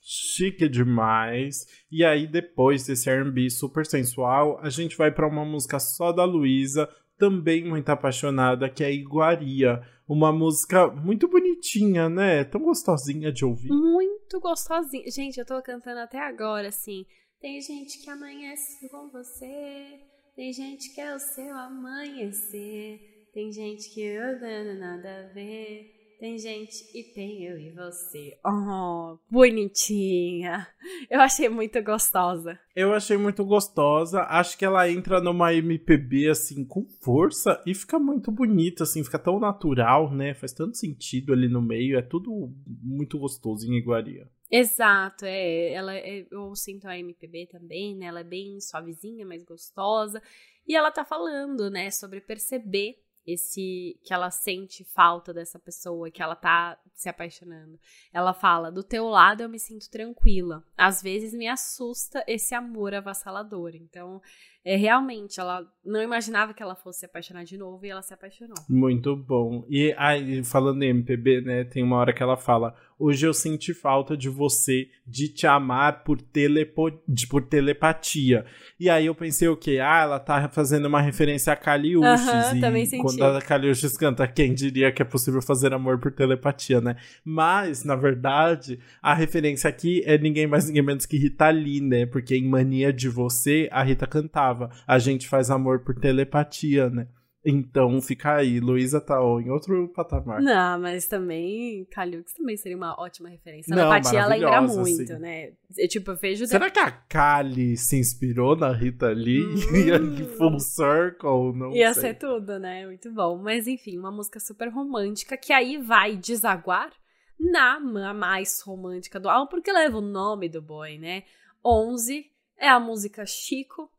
chique demais. E aí, depois desse RB super sensual, a gente vai para uma música só da Luísa, também muito apaixonada, que é Iguaria. Uma música muito bonitinha, né? Tão gostosinha de ouvir. Muito gostosinha. Gente, eu tô cantando até agora, assim. Tem gente que amanhece com você, tem gente que é o seu amanhecer, tem gente que eu dando nada a ver. Tem gente e tem eu e você. Oh, bonitinha. Eu achei muito gostosa. Eu achei muito gostosa. Acho que ela entra numa MPB assim com força e fica muito bonita, assim, fica tão natural, né? Faz tanto sentido ali no meio. É tudo muito gostoso em iguaria. Exato, é. Ela, é, eu sinto a MPB também, né? Ela é bem suavezinha, mais gostosa. E ela tá falando, né, sobre perceber esse que ela sente falta dessa pessoa, que ela tá se apaixonando. Ela fala: "Do teu lado eu me sinto tranquila. Às vezes me assusta esse amor avassalador". Então, é realmente ela não imaginava que ela fosse se apaixonar de novo e ela se apaixonou. Muito bom. E aí, falando em MPB, né, tem uma hora que ela fala: "Hoje eu senti falta de você, de te amar por telepo de, por telepatia". E aí eu pensei o quê? Ah, ela tá fazendo uma referência a Caliuches uhum, e também senti. quando a Caliuches canta, quem diria que é possível fazer amor por telepatia, né? Mas, na verdade, a referência aqui é ninguém mais ninguém menos que Rita Lee, né? Porque em Mania de Você, a Rita cantava: "A gente faz amor por telepatia", né? Então fica aí, Luísa tá em outro patamar. Não, mas também Caliux também seria uma ótima referência. Não, a Patia lembra muito, assim. né? Eu, tipo, eu vejo. Será que a Kali se inspirou na Rita Lee? Hum. [LAUGHS] Full Circle? Não Ia sei. ser tudo, né? Muito bom. Mas enfim, uma música super romântica que aí vai desaguar na mais romântica do álbum, porque leva o nome do boy, né? 11 é a música Chico,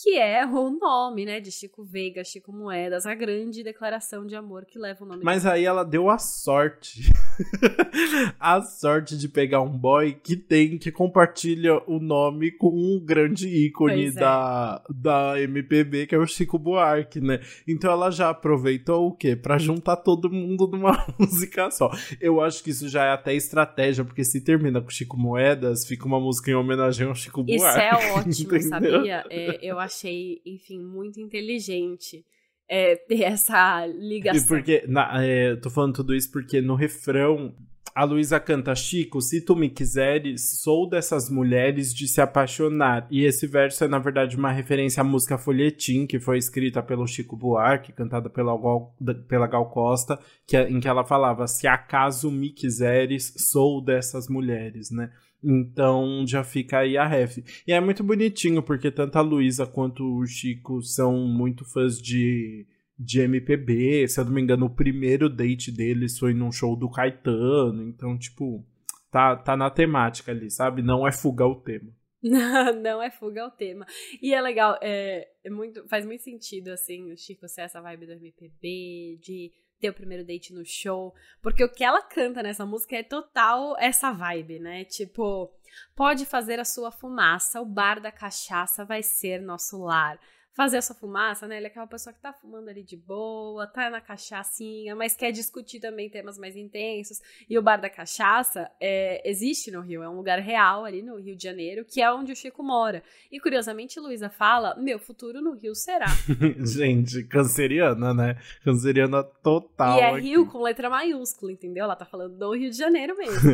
que é o nome, né, de Chico Veiga, Chico Moedas, a grande declaração de amor que leva o nome Mas aí ela deu a sorte. [LAUGHS] a sorte de pegar um boy que tem, que compartilha o nome com um grande ícone é. da, da MPB, que é o Chico Buarque, né? Então ela já aproveitou o quê? Pra juntar todo mundo numa [LAUGHS] música só. Eu acho que isso já é até estratégia, porque se termina com Chico Moedas, fica uma música em homenagem ao Chico Buarque. Isso é [LAUGHS] ótimo, sabia? É, eu achei, enfim, muito inteligente é, ter [LAUGHS] essa ligação. E porque, na, é, tô falando tudo isso porque no refrão a Luísa canta Chico, se tu me quiseres, sou dessas mulheres de se apaixonar. E esse verso é, na verdade, uma referência à música Folhetim, que foi escrita pelo Chico Buarque, cantada pela Gal, pela Gal Costa, que, é, em que ela falava: Se acaso me quiseres, sou dessas mulheres, né? Então já fica aí a ref. E é muito bonitinho, porque tanto a Luísa quanto o Chico são muito fãs de, de MPB. Se eu não me engano, o primeiro date deles foi num show do Caetano. Então, tipo, tá, tá na temática ali, sabe? Não é fuga o tema. [LAUGHS] Não, é fuga ao tema. E é legal, é, é muito, faz muito sentido, assim, o Chico ser essa vibe do MPB, de ter o primeiro date no show. Porque o que ela canta nessa música é total essa vibe, né? Tipo, pode fazer a sua fumaça, o bar da cachaça vai ser nosso lar fazer essa fumaça, né? Ele é aquela pessoa que tá fumando ali de boa, tá na cachaçinha, mas quer discutir também temas mais intensos. E o Bar da Cachaça é, existe no Rio, é um lugar real ali no Rio de Janeiro, que é onde o Chico mora. E curiosamente, Luísa fala: meu futuro no Rio será. [LAUGHS] Gente, canceriana, né? Canceriana total. E é aqui. Rio com letra maiúscula, entendeu? Ela tá falando do Rio de Janeiro mesmo.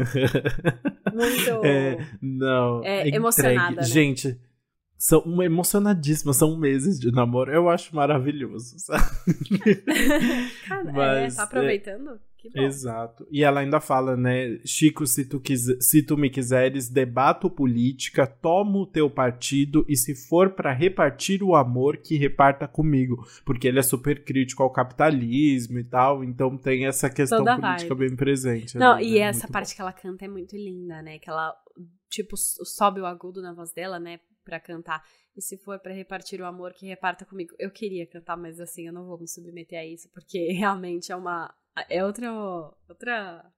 [LAUGHS] Muito. É, não. É, emocionada. Né? Gente são emocionadíssimas, são meses de namoro. Eu acho maravilhoso, sabe? [LAUGHS] Cara, Mas, é, tá aproveitando? É, que bom. Exato. E ela ainda fala, né? Chico, se tu, quiser, se tu me quiseres, debato política, tomo o teu partido e se for para repartir o amor, que reparta comigo. Porque ele é super crítico ao capitalismo e tal, então tem essa questão Toda política vibe. bem presente. Não, ali, e né? essa Muito parte bom. que ela canta é muito linda, né? Que ela, tipo, sobe o agudo na voz dela, né? Para cantar. E se for para repartir o amor, que reparta comigo. Eu queria cantar, mas assim, eu não vou me submeter a isso, porque [LAUGHS] realmente é uma. É outra. outra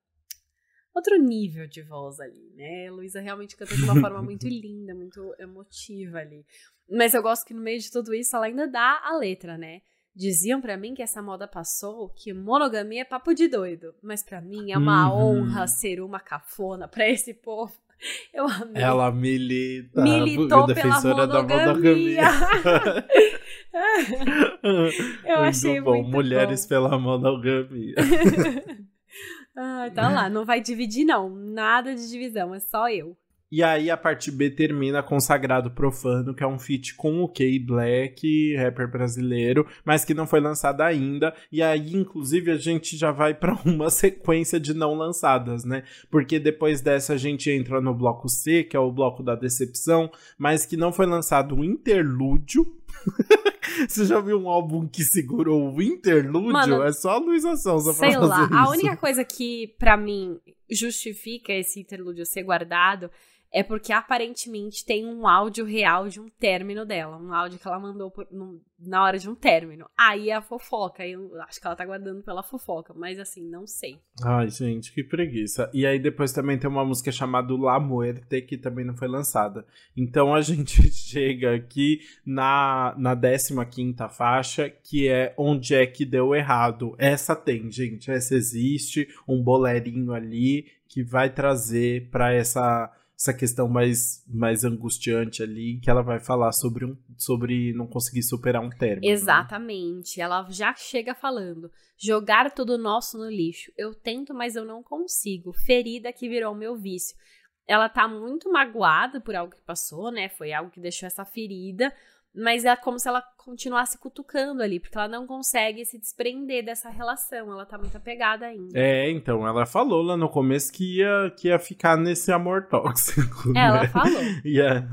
outro nível de voz ali, né? Luísa realmente canta de uma [LAUGHS] forma muito linda, muito emotiva ali. Mas eu gosto que no meio de tudo isso ela ainda dá a letra, né? Diziam para mim que essa moda passou, que monogamia é papo de doido, mas para mim é uma uhum. honra ser uma cafona para esse povo. [LAUGHS] Eu amei. Ela milita. Militou defensora pela monogamia. Da monogamia. [LAUGHS] Eu muito achei bom. muito Mulheres bom. pela monogamia. [LAUGHS] ah, tá lá, não vai dividir não, nada de divisão, é só eu. E aí a parte B termina com Sagrado Profano, que é um feat com o Kay Black, rapper brasileiro, mas que não foi lançado ainda. E aí, inclusive, a gente já vai para [LAUGHS] uma sequência de não lançadas, né? Porque depois dessa a gente entra no bloco C, que é o bloco da decepção, mas que não foi lançado um interlúdio. [LAUGHS] Você já viu um álbum que segurou o interlúdio? Mano, é só a Luísa Sonza pra fazer lá, isso. a única coisa que, para mim, justifica esse interlúdio ser guardado é porque aparentemente tem um áudio real de um término dela, um áudio que ela mandou por, no, na hora de um término. Aí é a fofoca, eu acho que ela tá guardando pela fofoca, mas assim, não sei. Ai, gente, que preguiça. E aí depois também tem uma música chamada La Muerte, que também não foi lançada. Então a [LAUGHS] gente chega aqui na, na 15 faixa, que é Onde é que deu errado. Essa tem, gente, essa existe, um bolerinho ali que vai trazer para essa essa questão mais, mais angustiante ali, que ela vai falar sobre, um, sobre não conseguir superar um término. Né? Exatamente. Né? Ela já chega falando: jogar tudo nosso no lixo. Eu tento, mas eu não consigo. Ferida que virou meu vício. Ela tá muito magoada por algo que passou, né? Foi algo que deixou essa ferida mas é como se ela continuasse cutucando ali, porque ela não consegue se desprender dessa relação, ela tá muito apegada ainda. É, então, ela falou lá no começo que ia, que ia ficar nesse amor tóxico. É, né? ela falou. [LAUGHS] Yeah.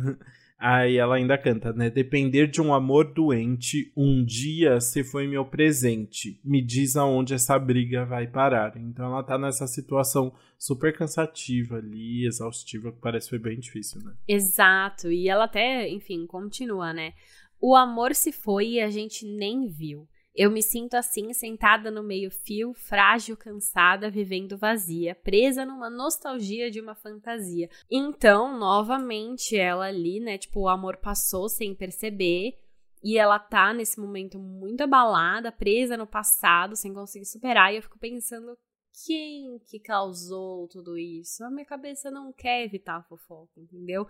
Aí ela ainda canta, né? Depender de um amor doente, um dia se foi meu presente. Me diz aonde essa briga vai parar. Então ela tá nessa situação super cansativa ali, exaustiva, que parece que foi bem difícil, né? Exato. E ela até, enfim, continua, né? O amor se foi e a gente nem viu. Eu me sinto assim, sentada no meio-fio, frágil, cansada, vivendo vazia, presa numa nostalgia de uma fantasia. Então, novamente, ela ali, né? Tipo, o amor passou sem perceber. E ela tá nesse momento muito abalada, presa no passado, sem conseguir superar. E eu fico pensando, quem que causou tudo isso? A minha cabeça não quer evitar a fofoca, entendeu?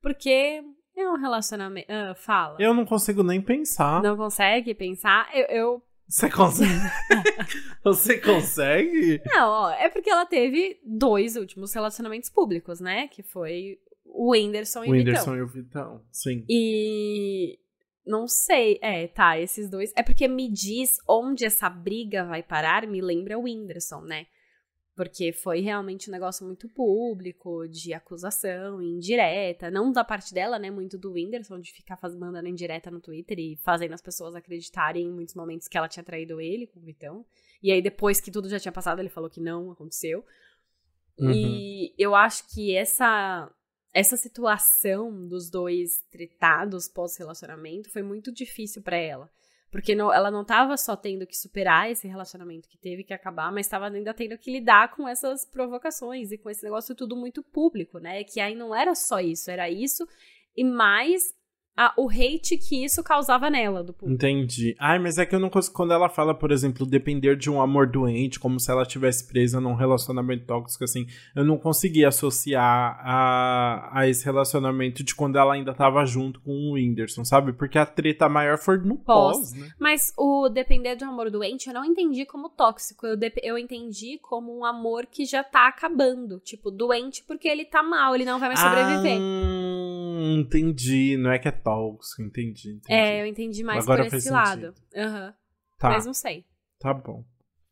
Porque é um relacionamento. Uh, fala. Eu não consigo nem pensar. Não consegue pensar? Eu. eu... Você consegue? [LAUGHS] Você consegue? Não, ó, é porque ela teve dois últimos relacionamentos públicos, né? Que foi o Whindersson e o Whindersson Vitão. e o Vitão, sim. E não sei, é, tá, esses dois. É porque me diz onde essa briga vai parar, me lembra o Whindersson, né? Porque foi realmente um negócio muito público, de acusação, indireta. Não da parte dela, né? Muito do Whindersson, de ficar faz, mandando indireta no Twitter e fazendo as pessoas acreditarem em muitos momentos que ela tinha traído ele com o Vitão. E aí, depois que tudo já tinha passado, ele falou que não aconteceu. Uhum. E eu acho que essa, essa situação dos dois tretados pós-relacionamento foi muito difícil para ela. Porque não, ela não estava só tendo que superar esse relacionamento que teve que acabar, mas estava ainda tendo que lidar com essas provocações e com esse negócio tudo muito público, né? Que aí não era só isso, era isso e mais a, o hate que isso causava nela do público. Entendi. Ai, mas é que eu não consigo. Quando ela fala, por exemplo, depender de um amor doente, como se ela estivesse presa num relacionamento tóxico, assim, eu não consegui associar a, a esse relacionamento de quando ela ainda tava junto com o Whindersson, sabe? Porque a treta maior foi no pós, pós né? Mas o depender de um amor doente, eu não entendi como tóxico. Eu, eu entendi como um amor que já tá acabando. Tipo, doente porque ele tá mal, ele não vai mais sobreviver. Ah, entendi. Não é que é tóxico, entendi, entendi. É, eu entendi mais Agora por esse lado. Uhum. Tá. Mas não sei. Tá bom.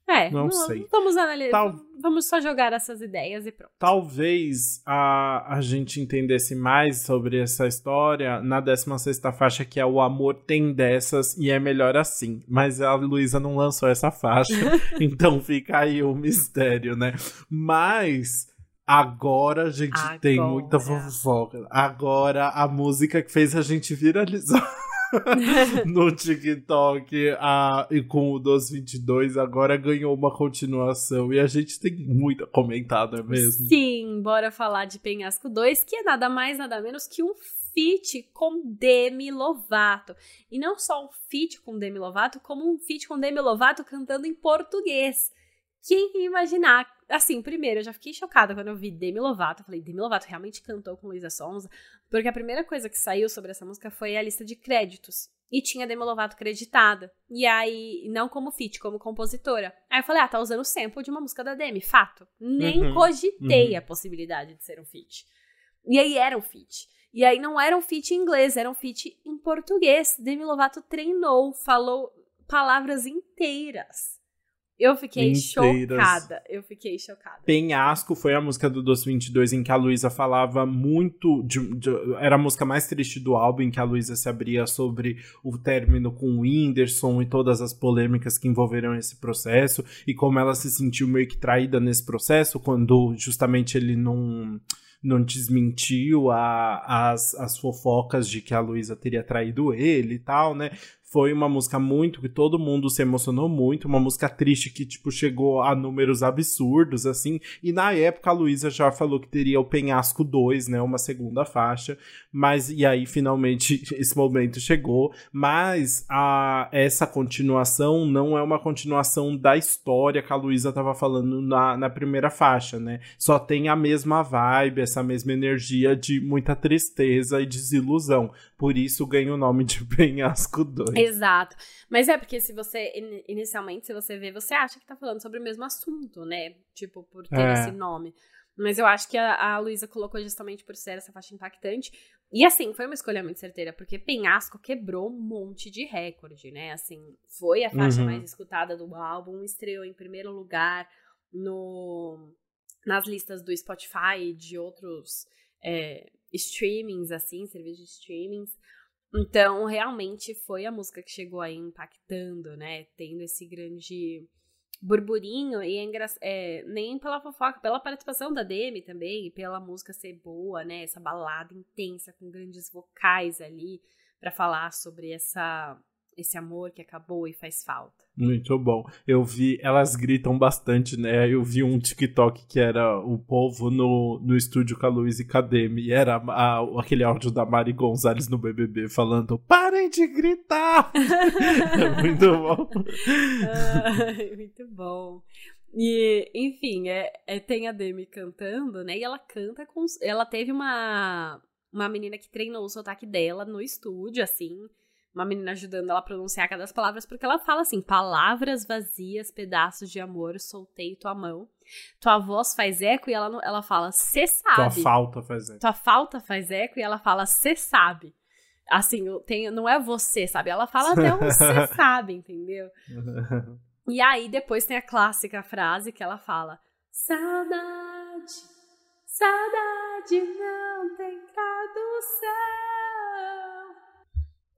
É, não, não sei. Vamos analisar. Tal... Vamos só jogar essas ideias e pronto. Talvez a, a gente entendesse mais sobre essa história na 16 faixa, que é O Amor Tem Dessas e é melhor assim. Mas a Luísa não lançou essa faixa, [LAUGHS] então fica aí o mistério, né? Mas Agora a gente Agora. tem muita fofoca. Agora a música que fez a gente viralizar [LAUGHS] no TikTok a, e com o Dos 22 agora ganhou uma continuação e a gente tem muito não é mesmo? Sim, bora falar de Penhasco 2, que é nada mais, nada menos que um feat com Demi Lovato. E não só um feat com Demi Lovato, como um feat com Demi Lovato cantando em português. Quem imaginar assim, primeiro, eu já fiquei chocada quando eu vi Demi Lovato. Eu falei, Demi Lovato realmente cantou com Luísa Sonza? Porque a primeira coisa que saiu sobre essa música foi a lista de créditos. E tinha Demi Lovato creditada. E aí, não como feat, como compositora. Aí eu falei, ah, tá usando o sample de uma música da Demi. Fato. Nem uhum, cogitei uhum. a possibilidade de ser um feat. E aí era um feat. E aí não era um feat em inglês, era um feat em português. Demi Lovato treinou, falou palavras inteiras. Eu fiquei inteiras. chocada. Eu fiquei chocada. Penhasco foi a música do Doce 22 em que a Luísa falava muito. De, de, era a música mais triste do álbum, em que a Luísa se abria sobre o término com o Whindersson e todas as polêmicas que envolveram esse processo. E como ela se sentiu meio que traída nesse processo, quando justamente ele não não desmentiu a, as, as fofocas de que a Luísa teria traído ele e tal, né? Foi uma música muito que todo mundo se emocionou muito, uma música triste que tipo chegou a números absurdos assim. E na época a Luísa já falou que teria o Penhasco 2, né, uma segunda faixa, mas e aí finalmente [LAUGHS] esse momento chegou, mas a essa continuação não é uma continuação da história que a Luísa estava falando na, na primeira faixa, né? Só tem a mesma vibe, essa mesma energia de muita tristeza e desilusão. Por isso ganha o nome de [LAUGHS] Penhasco 2. Exato. Mas é porque se você, inicialmente, se você vê, você acha que tá falando sobre o mesmo assunto, né? Tipo, por ter é. esse nome. Mas eu acho que a, a Luísa colocou justamente por ser essa faixa impactante. E assim, foi uma escolha muito certeira, porque Penhasco quebrou um monte de recorde, né? Assim, foi a faixa uhum. mais escutada do álbum, estreou em primeiro lugar no, nas listas do Spotify e de outros é, streamings, assim, serviços de streamings. Então, realmente foi a música que chegou aí impactando, né? Tendo esse grande burburinho e é, é nem pela fofoca, pela participação da Demi também, pela música ser boa, né? Essa balada intensa com grandes vocais ali para falar sobre essa esse amor que acabou e faz falta. Muito bom. Eu vi, elas gritam bastante, né? Eu vi um TikTok que era o povo no, no estúdio com a Luiz e Cademe, e era a, aquele áudio da Mari Gonzalez no BBB falando: parem de gritar! [LAUGHS] é muito bom. Ai, [LAUGHS] muito bom. E, enfim, é, é, tem a Demi cantando, né? E ela canta com. Ela teve uma, uma menina que treinou o sotaque dela no estúdio, assim uma menina ajudando ela a pronunciar cada das palavras, porque ela fala assim: palavras vazias, pedaços de amor, soltei tua mão. Tua voz faz eco e ela, ela fala, cê sabe. Tua falta faz eco. Tua falta faz eco e ela fala, cê sabe. Assim, tem, não é você, sabe? Ela fala até um cê [LAUGHS] sabe, entendeu? [LAUGHS] e aí depois tem a clássica frase que ela fala: Saudade, saudade não tem tradução.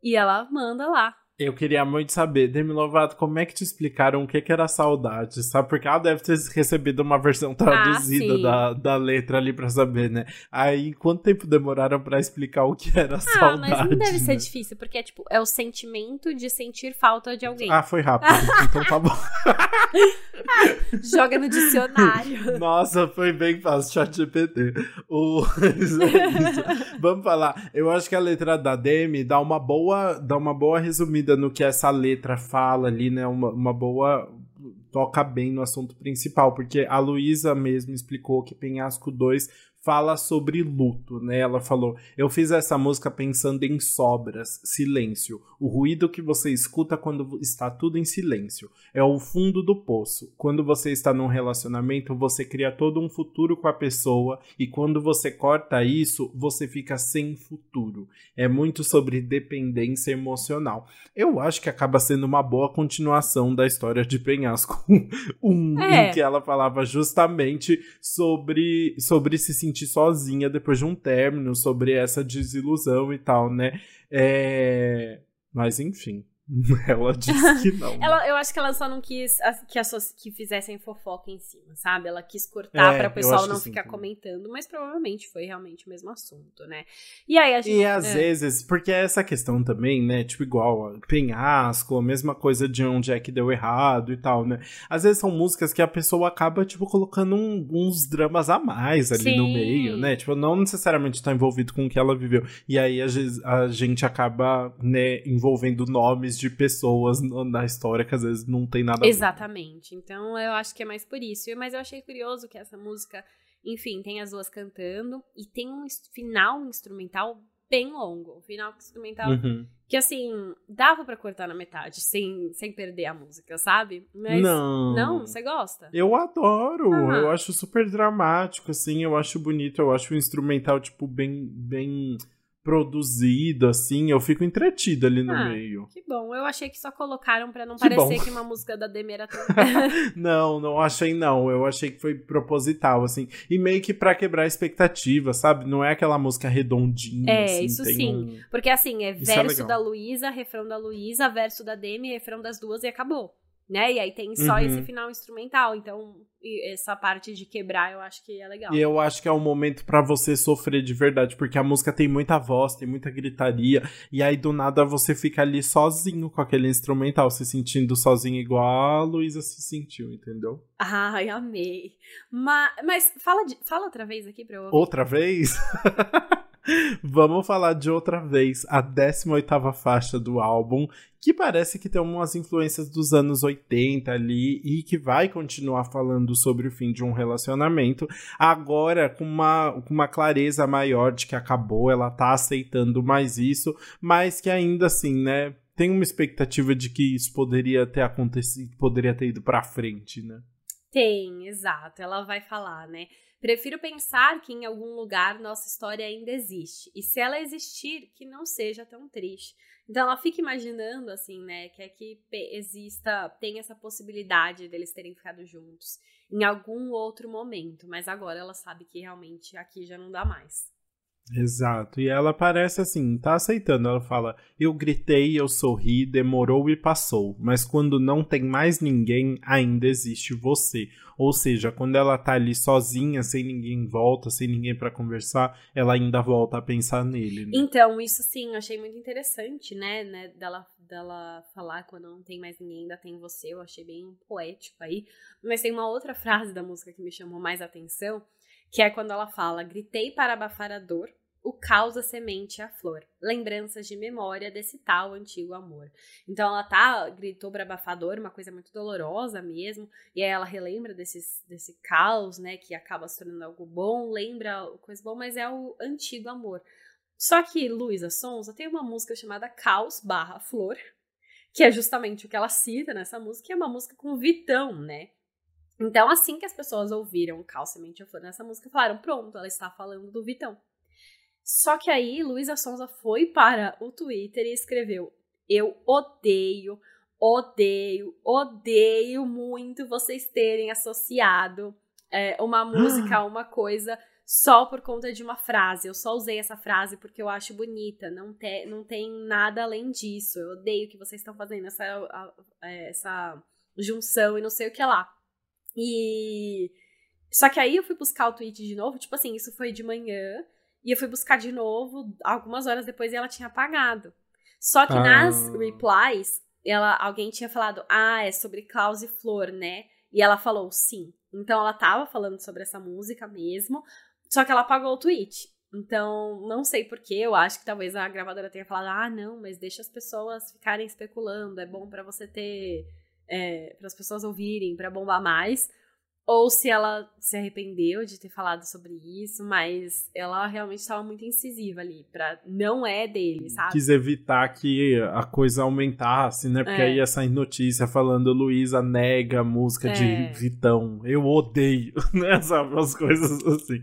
E ela manda lá. Eu queria muito saber, Demi Lovato, como é que te explicaram o que, que era saudade, sabe? Porque ela deve ter recebido uma versão traduzida ah, da, da letra ali pra saber, né? Aí, quanto tempo demoraram para explicar o que era ah, saudade? Ah, mas não deve né? ser difícil, porque é tipo, é o sentimento de sentir falta de alguém. Ah, foi rápido, [LAUGHS] então tá bom. [LAUGHS] Joga no dicionário. Nossa, foi bem fácil, chat GPT. O... [LAUGHS] Vamos falar, eu acho que a letra da Demi dá uma boa, dá uma boa resumida no que essa letra fala ali, né? Uma, uma boa. toca bem no assunto principal, porque a Luísa mesmo explicou que Penhasco 2 fala sobre luto, né? Ela falou: "Eu fiz essa música pensando em sobras, silêncio, o ruído que você escuta quando está tudo em silêncio. É o fundo do poço. Quando você está num relacionamento, você cria todo um futuro com a pessoa e quando você corta isso, você fica sem futuro. É muito sobre dependência emocional. Eu acho que acaba sendo uma boa continuação da história de Penhasco, [LAUGHS] um é. em que ela falava justamente sobre sobre se sentir sentir sozinha depois de um término, sobre essa desilusão e tal, né? É... Mas enfim. [LAUGHS] ela disse que não. [LAUGHS] ela, eu acho que ela só não quis que, que fizessem fofoca em cima, sabe? Ela quis cortar é, para o pessoal não ficar comentando, mas provavelmente foi realmente o mesmo assunto, né? E aí a gente. E às é. vezes, porque é essa questão também, né? Tipo, igual Penhasco, a mesma coisa de onde é que deu errado e tal, né? Às vezes são músicas que a pessoa acaba, tipo, colocando um, uns dramas a mais ali Sim. no meio, né? Tipo, não necessariamente tá envolvido com o que ela viveu. E aí, vezes, a gente acaba, né, envolvendo nomes nomes de pessoas na história que às vezes não tem nada a ver. Exatamente. Então eu acho que é mais por isso. Mas eu achei curioso que essa música, enfim, tem as duas cantando e tem um final instrumental bem longo. Um final instrumental Uhum. que, assim, dava pra cortar na metade, sem, sem perder a música, sabe? Mas, Não. Não? Você gosta? Eu adoro, Ah. eu acho super dramático, assim, eu acho bonito, eu acho o instrumental, tipo, bem, bem produzido, assim, eu fico entretido ali no Ah. meio. Que bom. Eu achei que só colocaram pra não Que parecer bom. que uma música da Demi era tão... [LAUGHS] Não, não achei não, eu achei que foi proposital, assim, e meio que pra quebrar a expectativa, sabe? Não é aquela música redondinha, É, assim, isso sim. um- Porque assim, é Isso é verso legal. da Luísa, refrão da Luísa, verso da Demi, refrão das duas e acabou. Né? E aí tem só Uhum. esse final instrumental. Então, essa parte de quebrar eu acho que é legal. E eu acho que é um momento pra você sofrer de verdade, porque a música tem muita voz, tem muita gritaria, e aí do nada você fica ali sozinho com aquele instrumental, se sentindo sozinho igual a Luísa se sentiu, entendeu? Ai, amei. Mas, mas fala, de- fala outra vez aqui pra eu ouvir. Outra vez? [LAUGHS] Vamos falar de outra vez, a 18ª faixa do álbum, que parece que tem umas influências dos anos 80 ali e que vai continuar falando sobre o fim de um relacionamento, agora com uma, com uma clareza maior de que acabou, ela tá aceitando mais isso, mas que ainda assim, né, tem uma expectativa de que isso poderia ter acontecido, poderia ter ido pra frente, né? Tem, exato. Ela vai falar, né? Prefiro pensar que em algum lugar nossa história ainda existe. E se ela existir, que não seja tão triste. Então ela fica imaginando, assim, né? Que é que exista, tem essa possibilidade deles terem ficado juntos em algum outro momento. Mas agora ela sabe que realmente aqui já não dá mais. Exato. E ela parece assim, tá aceitando. Ela fala: Eu gritei, eu sorri, demorou e passou. Mas quando não tem mais ninguém, ainda existe você. Ou seja, quando ela tá ali sozinha, sem ninguém em volta, sem ninguém pra conversar, ela ainda volta a pensar nele. Né? Então, isso sim, eu achei muito interessante, né? né dela, dela falar quando não tem mais ninguém, ainda tem você. Eu achei bem poético aí. Mas tem uma outra frase da música que me chamou mais atenção, que é quando ela fala: Gritei para abafar a dor, o caos, a semente e a flor. Lembranças de memória desse tal antigo amor. Então ela tá, gritou para abafar a dor, uma coisa muito dolorosa mesmo. E aí ela relembra desses, desse caos, né? Que acaba se tornando algo bom, lembra coisa boa, mas é o antigo amor. Só que Luísa Sonza tem uma música chamada Caos barra Flor, que é justamente o que ela cita nessa música, que é uma música com Vitão, né? Então, assim que as pessoas ouviram Caos, Semente e Flor nessa música, falaram, pronto, ela está falando do Vitão. Só que aí, Luísa Sonza foi para o Twitter e escreveu, eu odeio, odeio, odeio muito vocês terem associado é, uma [GASPS] música a uma coisa só por conta de uma frase. Eu só usei essa frase porque eu acho bonita. Não, te, não tem nada além disso. Eu odeio que vocês estão fazendo essa, essa junção e não sei o que lá. E. Só que aí eu fui buscar o tweet de novo. Tipo assim, isso foi de manhã. E eu fui buscar de novo algumas horas depois e ela tinha apagado. Só que Ah. nas replies, ela, alguém tinha falado: Ah, é sobre Klaus e Flor, né? E ela falou sim. Então ela tava falando sobre essa música mesmo. Só que ela apagou o tweet. Então, não sei porquê, eu acho que talvez a gravadora tenha falado: ah, não, mas deixa as pessoas ficarem especulando, é bom pra você ter. É, para as pessoas ouvirem, pra bombar mais. Ou se ela se arrependeu de ter falado sobre isso, mas ela realmente estava muito incisiva ali, pra. Não é dele, sabe? Quis evitar que a coisa aumentasse, né? Porque É. aí ia sair notícia falando Luísa nega a música É. de Vitão. Eu odeio, [LAUGHS] né? Sabe? Umas coisas assim.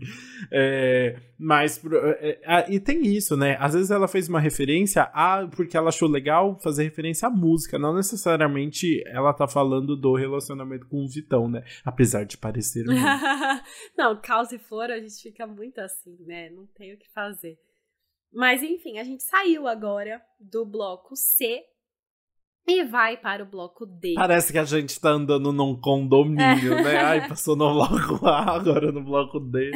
É, mas. é, é, e tem isso, né? Às vezes ela fez uma referência a. Porque ela achou legal fazer referência à música. Não necessariamente ela tá falando do relacionamento com o Vitão, né? Apesar de parecer. [LAUGHS] [LAUGHS] muito. não, caos e flor a gente fica muito assim, né? Não tem o que fazer. Mas enfim, a gente saiu agora do bloco C e vai para o bloco D. Parece que a gente tá andando num condomínio, [LAUGHS] né? Ai, passou no bloco A, agora no bloco D.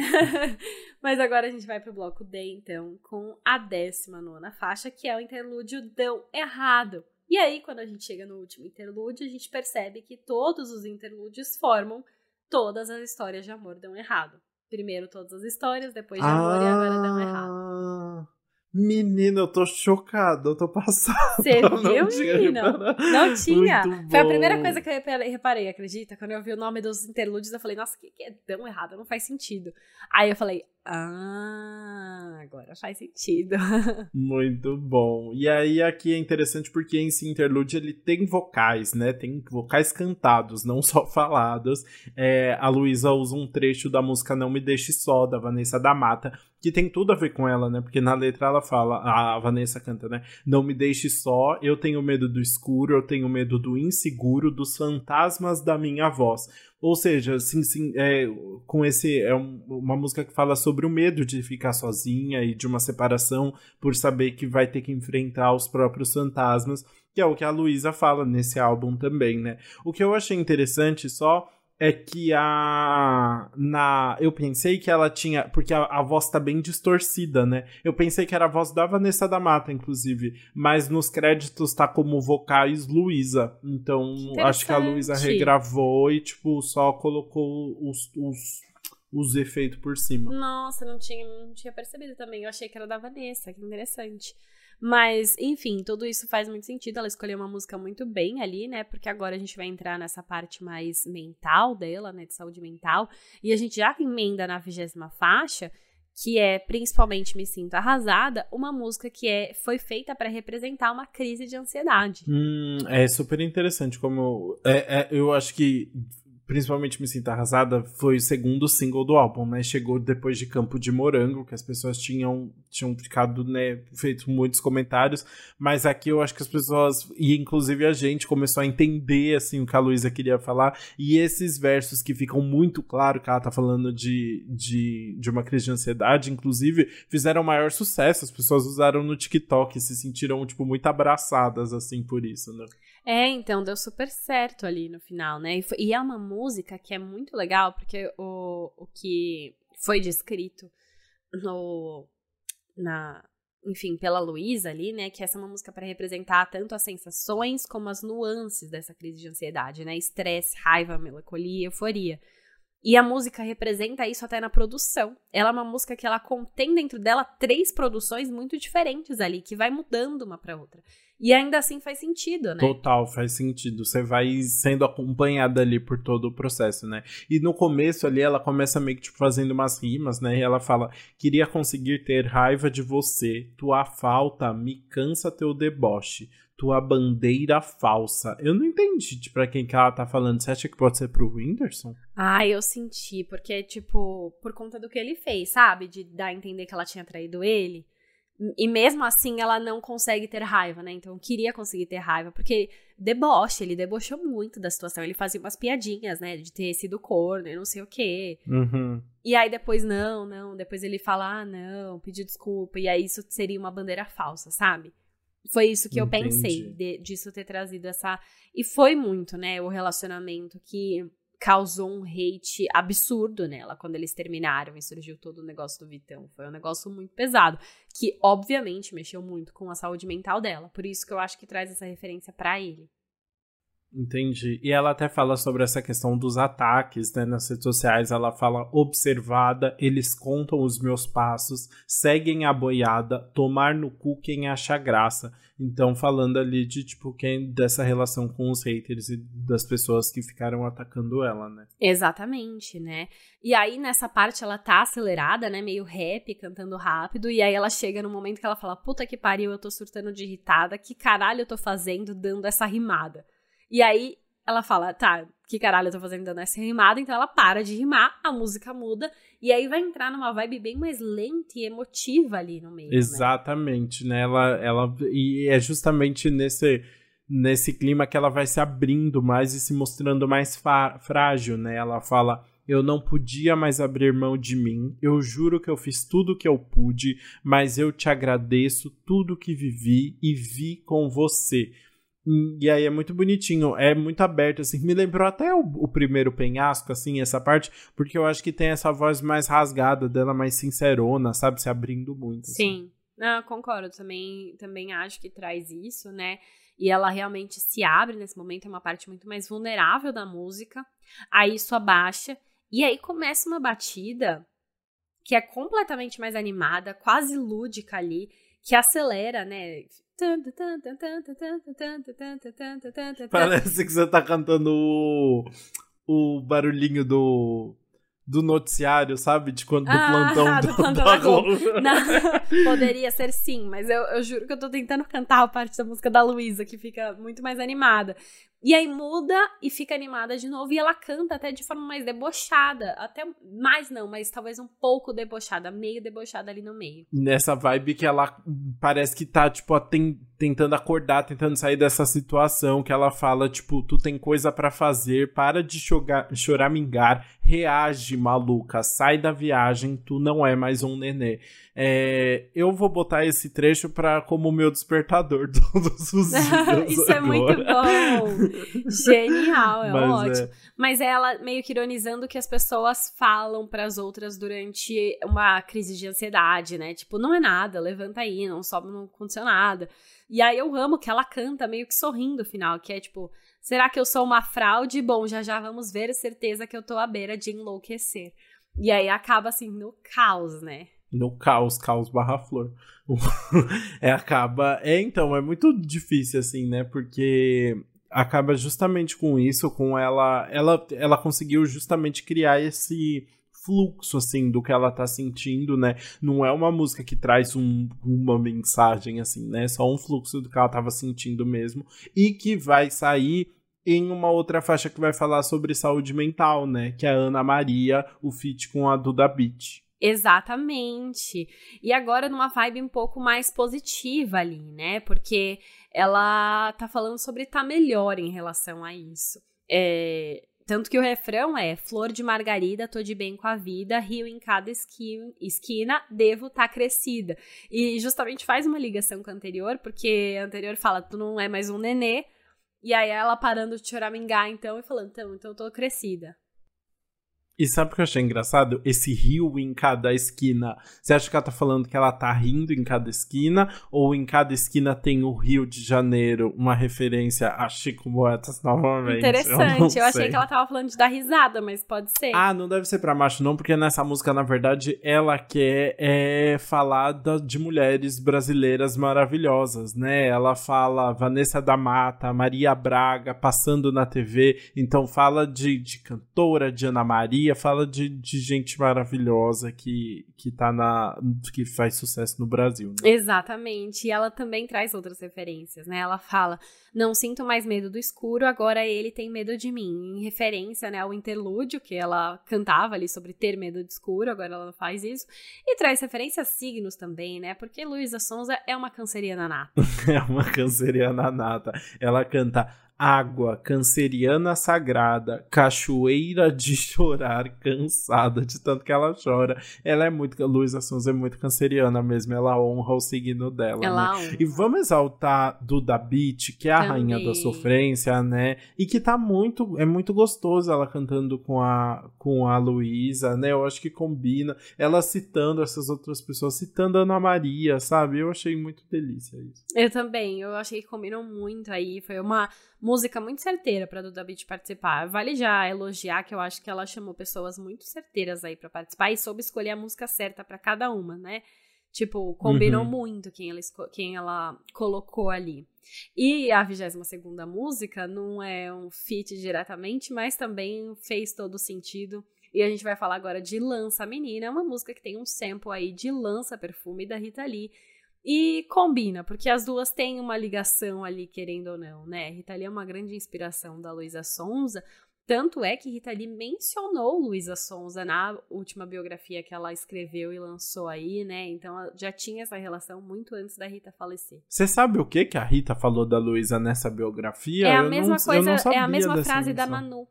Mas agora a gente vai pro bloco D, então, com a 19 faixa, que é o interlúdio Dão Errado. E aí, quando a gente chega no último interlúdio, a gente percebe que todos os interlúdios formam todas as histórias de amor dão errado. Primeiro todas as histórias, depois de amor e agora dão errado. Ah, Menina, eu tô chocada, eu tô passada. Você [LAUGHS] viu, menina? Não tinha. Foi a primeira coisa que eu reparei, acredita? Quando eu vi o nome dos interlúdios, eu falei, nossa, o que, que é tão errado? Não faz sentido. Aí eu falei, ah, agora faz sentido. [LAUGHS] Muito bom. E aí aqui é interessante porque esse interlude ele tem vocais, né? Tem vocais cantados, não [LAUGHS] só falados. É, a Luísa usa um trecho da música Não Me Deixe Só, da Vanessa da Mata, que tem tudo a ver com ela, né? Porque na letra ela fala, a Vanessa canta, né? Não me deixe só, eu tenho medo do escuro, eu tenho medo do inseguro, dos fantasmas da minha voz. Ou seja, sim, sim, é, com esse é um, uma música que fala sobre o medo de ficar sozinha e de uma separação por saber que vai ter que enfrentar os próprios fantasmas, que é o que a Luísa fala nesse álbum também, né? O que eu achei interessante só é que a na eu pensei que ela tinha porque a, a, voz tá bem distorcida, né? Eu pensei que era a voz da Vanessa da Mata, inclusive, mas nos créditos tá como vocais Luísa. Então, acho que a Luísa regravou e tipo só colocou os, os os efeitos por cima. Nossa, não tinha, não tinha percebido também. Eu achei que era da Vanessa, que interessante. Mas, enfim, tudo isso faz muito sentido. Ela escolheu uma música muito bem ali, né? Porque agora a gente vai entrar nessa parte mais mental dela, né? De saúde mental. E a gente já emenda na vigésima faixa, que é principalmente Me Sinto Arrasada, uma música que é, foi feita para representar uma crise de ansiedade. Hum, é super interessante como. É, é, eu acho que principalmente Me Sinta Arrasada, foi o segundo single do álbum, né? Chegou depois de Campo de Morango, que as pessoas tinham, tinham ficado, né, feito muitos comentários, mas aqui eu acho que as pessoas, e inclusive a gente, começou a entender, assim, o que a Luísa queria falar, e esses versos que ficam muito claro que ela tá falando de, de, de uma crise de ansiedade, inclusive, fizeram maior sucesso, as pessoas usaram no TikTok se sentiram, tipo, muito abraçadas, assim, por isso, né? É, então deu super certo ali no final, né? E, foi, e, é uma música que é muito legal, porque o, o que foi descrito no, na, enfim, pela Luísa ali, né? Que essa é uma música para representar tanto as sensações como as nuances dessa crise de ansiedade, né? Estresse, raiva, melancolia, euforia. E a música representa isso até na produção. Ela é uma música que ela contém dentro dela três produções muito diferentes ali, que vai mudando uma para outra. E ainda assim faz sentido, né? Total, faz sentido. Você vai sendo acompanhada ali por todo o processo, né? E no começo ali ela começa meio que tipo, fazendo umas rimas, né? E ela fala: Queria conseguir ter raiva de você, tua falta me cansa teu deboche, tua bandeira falsa. Eu não entendi tipo, pra quem que ela tá falando. Você acha que pode ser pro Whindersson? Ah, eu senti, porque, tipo, por conta do que ele fez, sabe? De dar a entender que ela tinha traído ele. E mesmo assim ela não consegue ter raiva, né? Então queria conseguir ter raiva, porque deboche, ele debochou muito da situação. Ele fazia umas piadinhas, né? De ter sido corno e não sei o quê. Uhum. E aí depois, não, não. Depois ele fala, ah, não, pediu desculpa. E aí isso seria uma bandeira falsa, sabe? Foi isso que Entendi. eu pensei, de, disso ter trazido essa. E foi muito, né? O relacionamento que causou um hate absurdo nela quando eles terminaram e surgiu todo o negócio do Vitão. Foi um negócio muito pesado, que obviamente mexeu muito com a saúde mental dela. Por isso que eu acho que traz essa referência para ele. Entendi. E ela até fala sobre essa questão dos ataques né, nas redes sociais. Ela fala observada, eles contam os meus passos, seguem a boiada, tomar no cu quem acha graça. Então, falando ali de tipo quem dessa relação com os haters e das pessoas que ficaram atacando ela, né? Exatamente, né? E aí nessa parte ela tá acelerada, né, meio rap, cantando rápido, e aí ela chega no momento que ela fala: "Puta que pariu, eu tô surtando de irritada, que caralho eu tô fazendo dando essa rimada?" E aí ela fala, tá, que caralho eu tô fazendo dando essa rimada, então ela para de rimar, a música muda, e aí vai entrar numa vibe bem mais lenta e emotiva ali no meio. Né? Exatamente, né? né? Ela, ela, e é justamente nesse, nesse clima que ela vai se abrindo mais e se mostrando mais frágil, né? Ela fala. Eu não podia mais abrir mão de mim. Eu juro que eu fiz tudo o que eu pude, mas eu te agradeço tudo que vivi e vi com você. E aí é muito bonitinho, é muito aberto, assim. Me lembrou até o, o, primeiro penhasco, assim, essa parte, porque eu acho que tem essa voz mais rasgada dela, mais sincerona, sabe? Se abrindo muito. Assim. Sim, não, concordo. Também, também acho que traz isso, né? E ela realmente se abre nesse momento, é uma parte muito mais vulnerável da música. Aí isso abaixa. E aí começa uma batida que é completamente mais animada, quase lúdica ali que acelera, né? Parece que você tá cantando o, o barulhinho do do noticiário, sabe? De quando, do ah, plantão do, do plantão da Globo. Não, poderia ser sim, mas eu, eu juro que eu tô tentando cantar a parte da música da Luísa, que fica muito mais animada. E aí muda e fica animada de novo. E ela canta até de forma mais debochada. Até mais não, mas talvez um pouco debochada, meio debochada ali no meio. Nessa vibe que ela parece que tá, tipo, tentando acordar, tentando sair dessa situação. Que ela fala, tipo, tu tem coisa para fazer, para de choramingar, reage, maluca, sai da viagem, tu não é mais um nenê. É, eu vou botar esse trecho para como meu despertador [LAUGHS] todos os [LAUGHS] dias. Isso agora. é muito bom. [LAUGHS] Genial, é Mas ótimo. É... Mas ela meio que ironizando que as pessoas falam para as outras durante uma crise de ansiedade, né? Tipo, não é nada, levanta aí, não sobe, não aconteceu nada. E aí eu amo que ela canta meio que sorrindo no final, que é tipo, será que eu sou uma fraude? Bom, já já vamos ver, certeza que eu tô à beira de enlouquecer. E aí acaba assim no caos, né? no caos, caos barra flor. [LAUGHS] é, acaba. É, então, é muito difícil, assim, né? Porque acaba justamente com isso, com ela. Ela, ela conseguiu justamente criar esse fluxo, assim, do que ela tá sentindo, né? Não é uma música que traz um, uma mensagem, assim, né? Só um fluxo do que ela tava sentindo mesmo. E que vai sair em uma outra faixa que vai falar sobre saúde mental, né? Que é a Ana Maria, o feat com a Duda Beat. Exatamente. E agora numa vibe um pouco mais positiva ali, né? Porque ela tá falando sobre tá melhor em relação a isso. É, tanto que o refrão é: Flor de margarida, tô de bem com a vida, rio em cada esquina, esquina devo tá crescida. E justamente faz uma ligação com a anterior, porque a anterior fala: tu não é mais um nenê. E aí ela parando de choramingar, então, e falando: então, então eu tô crescida. E sabe o que eu achei engraçado? Esse rio em cada esquina. Você acha que ela tá falando que ela tá rindo em cada esquina? Ou em cada esquina tem o Rio de Janeiro, uma referência a Chico Boetas novamente? Interessante. Eu, eu achei que ela tava falando de dar risada, mas pode ser. Ah, não deve ser pra macho, não, porque nessa música, na verdade, ela quer é, falar de mulheres brasileiras maravilhosas, né? Ela fala Vanessa da Mata, Maria Braga, passando na TV. Então fala de, de cantora, de Ana Maria fala de, de gente maravilhosa que, que tá na. que faz sucesso no Brasil. Né? Exatamente. E ela também traz outras referências, né? Ela fala: não sinto mais medo do escuro, agora ele tem medo de mim. Em referência né, ao interlúdio que ela cantava ali sobre ter medo de escuro, agora ela faz isso. E traz referência a signos também, né? Porque Luísa Sonza é uma canceriana nata. [LAUGHS] é uma canceriana nata. Ela canta água, canceriana sagrada, cachoeira de [LAUGHS] chorar, cansada de tanto que ela chora. Ela é muito, Luísa Sonza é muito canceriana mesmo, ela honra o signo dela, ela né? E vamos exaltar Duda Beat, que é a Também. rainha da sofrência, né? E que tá muito, é muito gostoso ela cantando com a com a Luísa, né? Eu acho que combina. Ela citando essas outras pessoas, citando a Ana Maria, sabe? Eu achei muito delícia isso. Eu também, eu achei que combinam muito aí, foi uma música muito certeira para Duda Beat participar. Vale já elogiar que eu acho que ela chamou pessoas muito certeiras aí para participar e soube escolher a música certa para cada uma, né? Tipo, combinou uhum. muito quem ela, quem ela colocou ali. E a 22 segunda música não é um feat diretamente, mas também fez todo sentido. E a gente vai falar agora de Lança Menina, uma música que tem um sample aí de Lança Perfume da Rita Lee. E combina, porque as duas têm uma ligação ali, querendo ou não, né? Rita Lee é uma grande inspiração da Luísa Sonza. Tanto é que Rita Lee mencionou Luísa Sonza na última biografia que ela escreveu e lançou aí, né? Então já tinha essa relação muito antes da Rita falecer. Você sabe o que que a Rita falou da Luísa nessa biografia? É a eu mesma não, coisa, é a mesma frase da Manu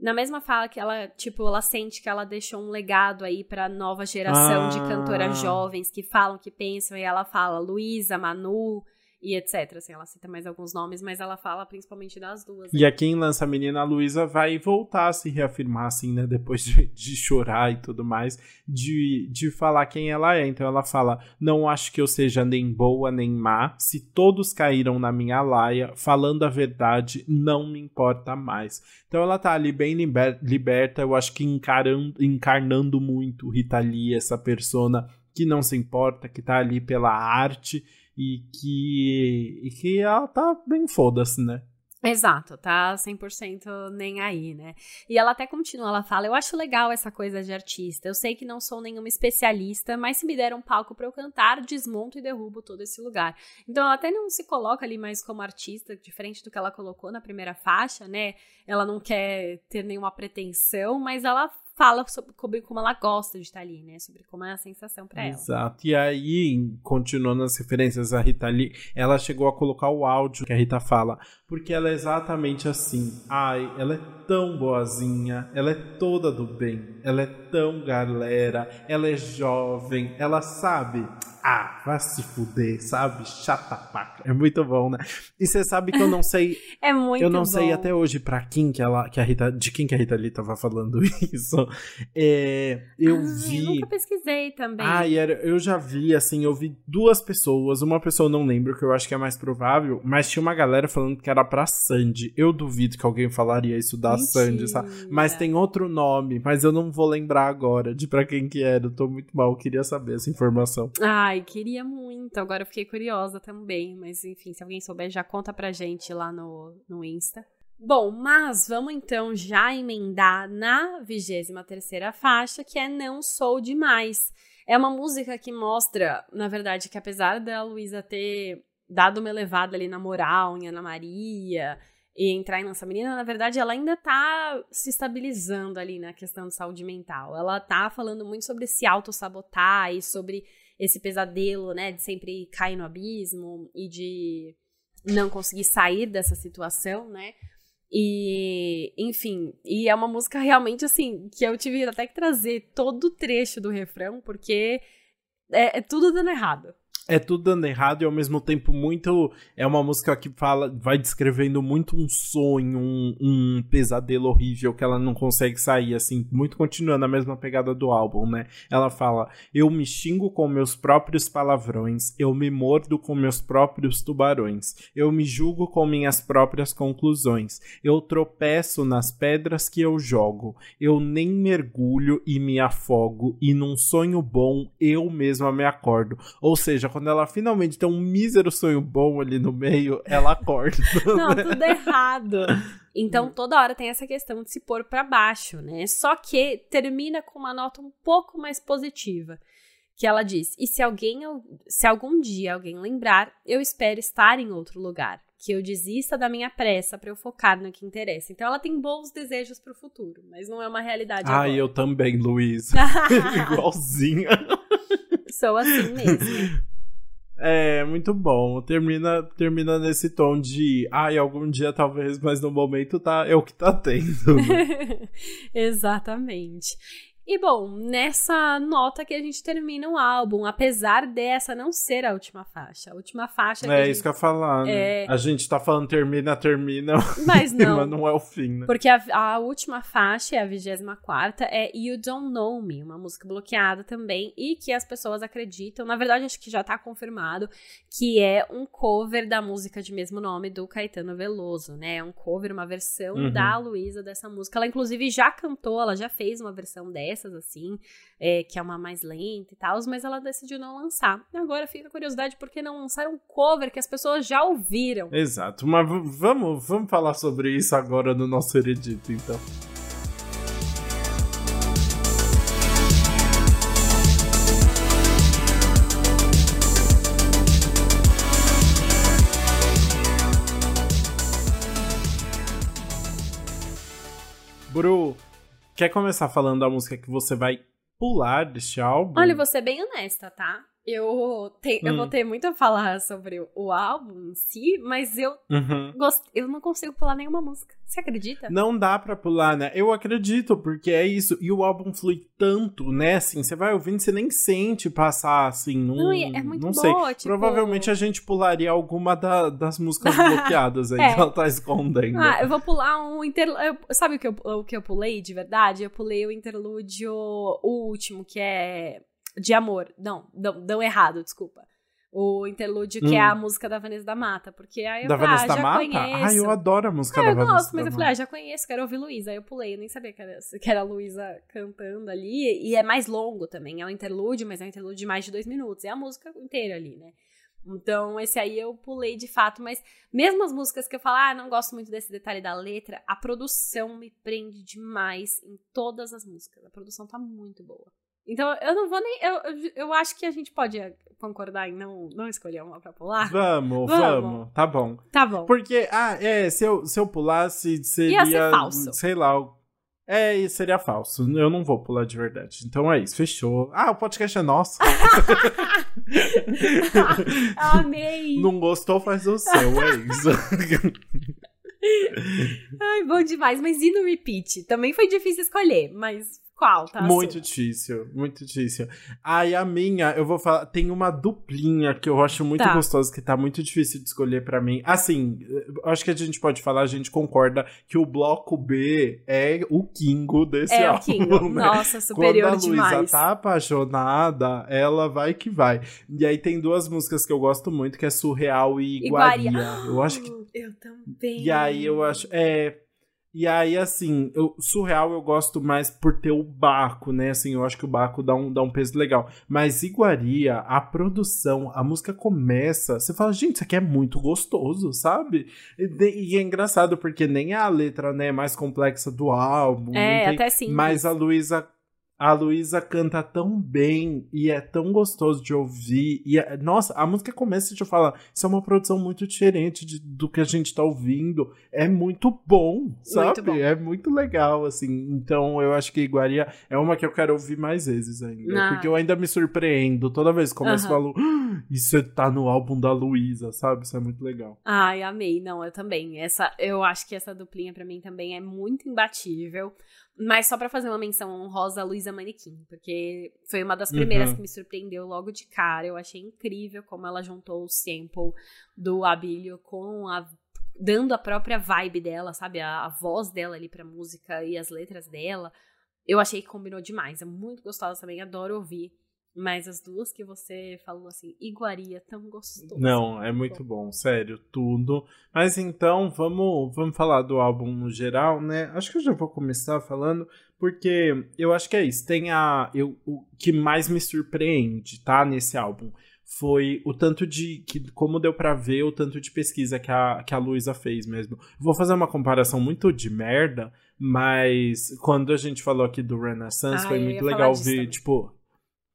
na mesma fala que ela, tipo, ela sente que ela deixou um legado aí pra nova geração ah. de cantoras jovens que falam, que pensam, e ela fala Luísa, Manu, e etc. Assim, ela cita mais alguns nomes, mas ela fala principalmente das duas. E aqui em Lança a Menina, a Luísa vai voltar a se reafirmar, assim, né? Depois de, [LAUGHS] de, chorar e tudo mais, de, de falar quem ela é. Então ela fala: Não acho que eu seja nem boa nem má. Se todos caíram na minha laia, falando a verdade, não me importa mais. Então ela tá ali bem liber, liberta, eu acho que encarando, encarnando muito Rita Lee, essa persona que não se importa, que tá ali pela arte e que, e que ela tá bem foda-se, né? Exato, tá 100% nem aí, né? E ela até continua, ela fala: Eu acho legal essa coisa de artista. Eu sei que não sou nenhuma especialista, mas se me der um palco para eu cantar, desmonto e derrubo todo esse lugar. Então ela até não se coloca ali mais como artista, diferente do que ela colocou na primeira faixa, né? Ela não quer ter nenhuma pretensão, mas ela fala sobre como ela gosta de estar ali, né? Sobre como é a sensação para ela. Exato. E aí, continuando as referências a Rita Lee, ela chegou a colocar o áudio que a Rita fala, porque ela é exatamente assim. Ai, ela é tão boazinha, ela é toda do bem, ela é tão galera, ela é jovem, ela sabe ah, vai se fuder, sabe? Chata paca. É muito bom, né? E você sabe que eu não sei. [LAUGHS] é muito Eu não bom. sei até hoje pra quem que ela, que a Rita, de quem que a Rita Lee tava falando [LAUGHS] isso. É, eu ah, vi. Eu nunca pesquisei também. Ah, era, eu já vi, assim, eu vi duas pessoas. Uma pessoa eu não lembro, que eu acho que é mais provável, mas tinha uma galera falando que era pra Sandy. Eu duvido que alguém falaria isso da Mentira. Sandy, sabe? Mas tem outro nome, mas eu não vou lembrar agora de pra quem que era. Eu tô muito mal, queria saber essa informação. Ai, queria muito. Agora eu fiquei curiosa também. Mas enfim, se alguém souber, já conta pra gente lá no, no Insta. Bom, mas vamos então já emendar na 23 terceira faixa, que é Não Sou Demais. É uma música que mostra, na verdade, que apesar da Luísa ter dado uma elevada ali na moral em Ana Maria e entrar em Lança Menina, na verdade, ela ainda tá se estabilizando ali na questão de saúde mental. Ela tá falando muito sobre se auto-sabotar e sobre esse pesadelo, né, de sempre cair no abismo e de não conseguir sair dessa situação, né? E, enfim, e é uma música realmente assim, que eu tive até que trazer todo o trecho do refrão, porque é, é tudo dando errado é tudo dando errado e ao mesmo tempo muito. É uma música que fala, vai descrevendo muito um sonho, um, um, pesadelo horrível que ela não consegue sair, assim, muito continuando a mesma pegada do álbum, né? Ela fala: Eu me xingo com meus próprios palavrões, eu me mordo com meus próprios tubarões, eu me julgo com minhas próprias conclusões, eu tropeço nas pedras que eu jogo, eu nem mergulho e me afogo, e num sonho bom eu mesma me acordo. Ou seja, quando ela finalmente tem um mísero sonho bom ali no meio, ela acorda. [LAUGHS] Não, tudo errado. Então toda hora tem essa questão de se pôr para baixo, né? Só que termina com uma nota um pouco mais positiva, que ela diz: "E se alguém se algum dia alguém lembrar, eu espero estar em outro lugar, que eu desista da minha pressa para eu focar no que interessa". Então ela tem bons desejos para o futuro, mas não é uma realidade Ah, agora. eu também, Luiz. [LAUGHS] [LAUGHS] Igualzinha. Sou assim mesmo. É, muito bom. Termina, termina nesse tom de, ai, algum dia talvez, mas no momento tá, é o que tá tendo. [LAUGHS] Exatamente. E bom, nessa nota que a gente termina o álbum, apesar dessa não ser a última faixa. A última faixa. É gente... isso que eu ia falar, né? É... A gente tá falando termina, termina. [LAUGHS] Mas não. mas não é o fim, né? Porque a, a última faixa, é a 24, é You Don't Know Me, uma música bloqueada também, e que as pessoas acreditam, na verdade acho que já tá confirmado, que é um cover da música de mesmo nome do Caetano Veloso, né? É um cover, uma versão Uhum. da Luísa dessa música. Ela, inclusive, já cantou, ela já fez uma versão dessas, assim, é, que é uma mais lenta e tal, mas ela decidiu não lançar. Agora fica a curiosidade, por que não lançar um cover que as pessoas já ouviram? Exato, mas vamos, vamos falar sobre isso agora no nosso Heredito, então. Bru, quer começar falando da música que você vai pular deste álbum? Olha, eu vou ser bem honesta, tá? Eu, te, eu Hum. vou ter muito a falar sobre o, álbum em si, mas eu, Uhum. gost... eu não consigo pular nenhuma música. Você acredita? Não dá pra pular, né? Eu acredito, porque é isso. E o álbum flui tanto, né? Assim, você vai ouvindo, você nem sente passar, assim. Não, Não, é muito não boa, sei. tipo- Provavelmente a gente pularia alguma da- das músicas [LAUGHS] bloqueadas aí É. que ela tá escondendo. Ah, eu vou pular um interlúdio. Sabe o que, eu, o que eu pulei de verdade? Eu pulei o interlúdio, o último, que é de amor. Não, não, não errado, desculpa. o interlúdio, que hum. é a música da Vanessa da Mata. Porque aí eu da falei, Vanessa ah, da Mata? Conheço. Ah, eu adoro a música ah, da Vanessa. Eu gosto, mas eu falei, ah, já conheço, quero ouvir Luísa. Aí eu pulei, eu nem sabia que era, que era a Luísa cantando ali. E é mais longo também, é um interlúdio, mas é um interlúdio de mais de dois minutos. É a música inteira ali, né? Então, esse aí eu pulei de fato, mas mesmo as músicas que eu falo, ah, não gosto muito desse detalhe da letra, a produção me prende demais em todas as músicas. A produção tá muito boa. Então, eu não vou nem. Eu, eu acho que a gente pode concordar em não, não escolher uma pra pular. Vamos, vamos, vamos. Tá bom. Tá bom. Porque, ah, é, se eu, se eu pulasse, seria. Ia ser falso. Sei lá. É, seria falso. Eu não vou pular de verdade. Então é isso, fechou. Ah, o podcast é nosso. [LAUGHS] Amei. Não gostou, faz o seu, é isso. [LAUGHS] Ai, bom demais. Mas e no repeat? Também foi difícil escolher, mas qual, tá? Muito difícil, muito difícil. Aí a minha, eu vou falar, tem uma duplinha que eu acho muito tá. gostosa, que tá muito difícil de escolher para mim. Assim, acho que a gente pode falar, a gente concorda que o bloco B é o Kingo desse é álbum. É o Kingo, né? nossa, superior Quando a demais. Luísa tá apaixonada, ela vai que vai. E aí tem duas músicas que eu gosto muito, que é Surreal e Iguaria. Iguaria. Eu acho que... [GASPS] Eu também. E aí eu acho... É e aí, assim, eu, surreal eu gosto mais por ter o Baco, né? Assim, eu acho que o Baco dá um, dá um peso legal. Mas Iguaria, a produção, a música começa, você fala, gente, isso aqui é muito gostoso, sabe? E, e é engraçado porque nem a letra, né, é mais complexa do álbum. É, tem, até sim. Mas a Luísa a Luísa canta tão bem e é tão gostoso de ouvir. E é, nossa, a música começa de eu falar, isso é uma produção muito diferente de, do que a gente tá ouvindo. É muito bom, sabe? Muito bom. É muito legal, assim. Então eu acho que Iguaria é uma que eu quero ouvir mais vezes ainda. Ah. Porque eu ainda me surpreendo. Toda vez que começo uh -huh. falo, ah, isso tá no álbum da Luísa, sabe? Isso é muito legal. Ai, amei. Não, eu também. Essa, eu acho que essa duplinha para mim também é muito imbatível. Mas só para fazer uma menção honrosa a Luísa Manequim, porque foi uma das primeiras uhum. que me surpreendeu logo de cara. Eu achei incrível como ela juntou o sample do Abílio com a dando a própria vibe dela, sabe? A, a voz dela ali pra música e as letras dela. Eu achei que combinou demais. É muito gostosa também, adoro ouvir. Mas as duas que você falou assim, iguaria, tão gostoso. Não, é muito bom, sério, tudo. Mas então, vamos, vamos falar do álbum no geral, né? Acho que eu já vou começar falando, porque eu acho que é isso. Tem a. Eu, o que mais me surpreende, tá? Nesse álbum. Foi o tanto de. Que, como deu para ver, o tanto de pesquisa que a, que a Luísa fez mesmo. Vou fazer uma comparação muito de merda, mas quando a gente falou aqui do Renaissance, ah, foi muito legal ver, também. tipo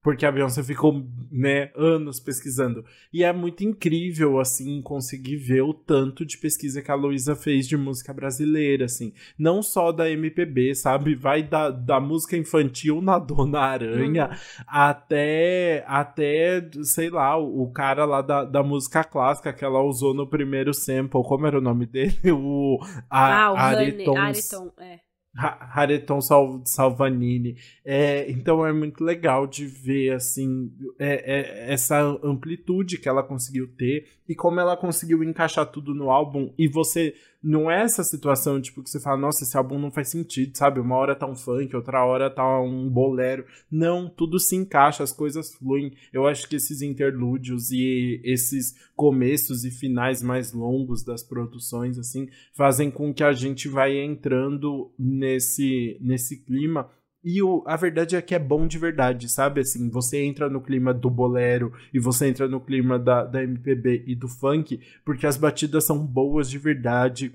porque a Beyoncé ficou, né, anos pesquisando. E é muito incrível, assim, conseguir ver o tanto de pesquisa que a Luísa fez de música brasileira, assim. Não só da MPB, sabe? Vai da, da música infantil na Dona Aranha uhum. até, até, sei lá, o, o, cara lá da, da música clássica que ela usou no primeiro sample. Como era o nome dele? [LAUGHS] O, a, ah, o Areton. Areton, é. Hareton Sal Salvanini. É, então é muito legal de ver assim é, é, essa amplitude que ela conseguiu ter e como ela conseguiu encaixar tudo no álbum e você não é essa situação, tipo, que você fala, nossa, esse álbum não faz sentido, sabe? Uma hora tá um funk, outra hora tá um bolero. Não, tudo se encaixa, as coisas fluem. Eu acho que esses interlúdios e esses começos e finais mais longos das produções, assim, fazem com que a gente vai entrando nesse, nesse clima e o, a verdade é que é bom de verdade, sabe? Assim, você entra no clima do bolero e você entra no clima da, da MPB e do funk, porque as batidas são boas de verdade.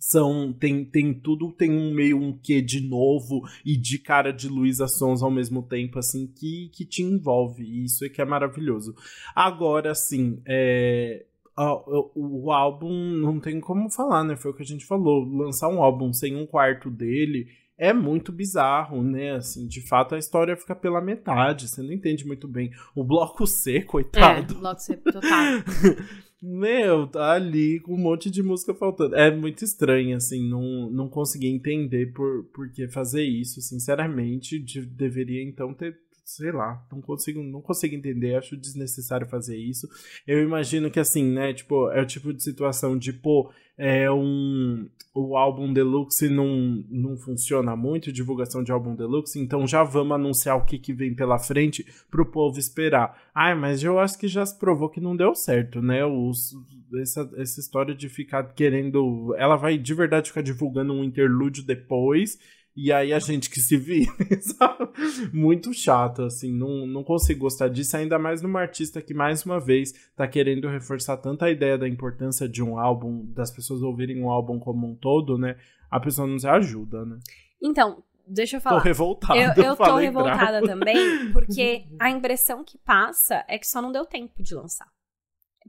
São, tem, tem tudo, tem um meio um quê de novo e de cara de Luísa Sons ao mesmo tempo, assim, que, que te envolve. E isso é que é maravilhoso. Agora, assim, é, o, o, álbum não tem como falar, né? Foi o que a gente falou. Lançar um álbum sem um quarto dele é muito bizarro, né? Assim, de fato a história fica pela metade, você não entende muito bem. O bloco C, coitado. É, bloco C, total. [LAUGHS] Meu, tá ali com um monte de música faltando. É muito estranho, assim, não, não consegui entender por, por que fazer isso. Sinceramente, de, deveria então ter sei lá, não consigo, não consigo entender, acho desnecessário fazer isso. Eu imagino que assim, né, tipo, é o tipo de situação de, pô, é um o álbum deluxe não, não funciona muito, divulgação de álbum deluxe, então já vamos anunciar o que, que vem pela frente pro povo esperar. Ai, mas eu acho que já se provou que não deu certo, né? Os, essa, essa história de ficar querendo. Ela vai de verdade ficar divulgando um interlúdio depois e aí a gente que se vira, [LAUGHS] sabe? Muito chato, assim, não, não consigo gostar disso, ainda mais numa artista que, mais uma vez, tá querendo reforçar tanta a ideia da importância de um álbum, das pessoas ouvirem um álbum como um todo, né? A pessoa não se ajuda, né? Então, deixa eu falar. Tô revoltada. Eu, eu tô revoltada bravo. também, porque [LAUGHS] a impressão que passa é que só não deu tempo de lançar.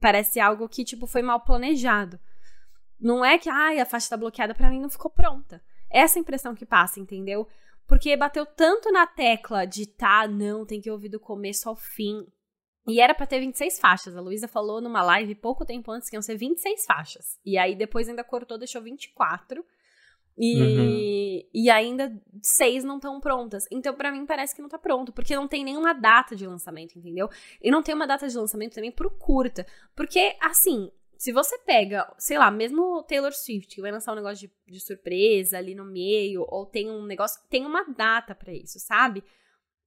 Parece algo que, tipo, foi mal planejado. Não é que, ai, a faixa tá bloqueada, para mim não ficou pronta. Essa impressão que passa, entendeu? Porque bateu tanto na tecla de tá, não, tem que ouvir do começo ao fim. E era para ter 26 faixas. A Luísa falou numa live pouco tempo antes que iam ser 26 faixas. E aí depois ainda cortou, deixou 24. E, uhum. e ainda seis não estão prontas. Então, para mim, parece que não tá pronto, porque não tem nenhuma data de lançamento, entendeu? E não tem uma data de lançamento também pro curta. Porque, assim, se você pega, sei lá, mesmo Taylor Swift, que vai lançar um negócio de, de surpresa ali no meio, ou tem um negócio, tem uma data para isso, sabe?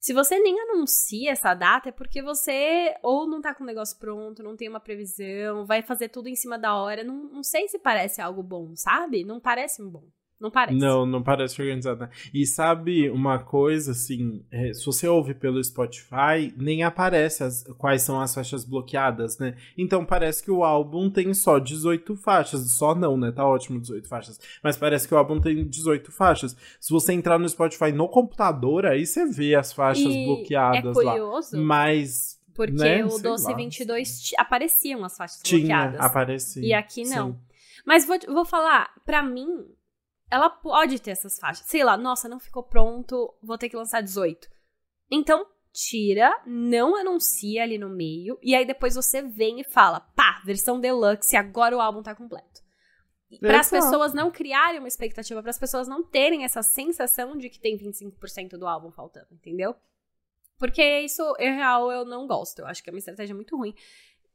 Se você nem anuncia essa data, é porque você ou não tá com o negócio pronto, não tem uma previsão, vai fazer tudo em cima da hora. Não, não sei se parece algo bom, sabe? Não parece bom. Não parece. Não, não parece organizada. E sabe uma coisa, assim, é, se você ouve pelo Spotify, nem aparece as, quais são as faixas bloqueadas, né? Então parece que o álbum tem só 18 faixas. Só não, né? Tá ótimo 18 faixas. Mas parece que o álbum tem 18 faixas. Se você entrar no Spotify no computador, aí você vê as faixas e bloqueadas é curioso, lá. Mas. Porque né? o Doce 22 apareciam as faixas Tinha, bloqueadas. aparecia. E aqui não. Sim. Mas vou, vou falar, para mim, ela pode ter essas faixas. Sei lá, nossa, não ficou pronto, vou ter que lançar 18. Então, tira, não anuncia ali no meio, e aí depois você vem e fala, pá, versão deluxe, agora o álbum tá completo. Para as pessoas não criarem uma expectativa, para as pessoas não terem essa sensação de que tem 25% do álbum faltando, entendeu? Porque isso, em real, eu não gosto. Eu acho que é uma estratégia muito ruim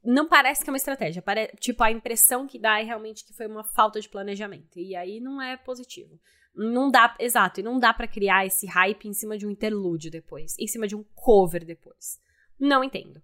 não parece que é uma estratégia. Pare... Tipo, a impressão que dá é realmente que foi uma falta de planejamento. E aí não é positivo. Não dá, exato, e não dá para criar esse hype em cima de um interlúdio depois, em cima de um cover depois. Não entendo.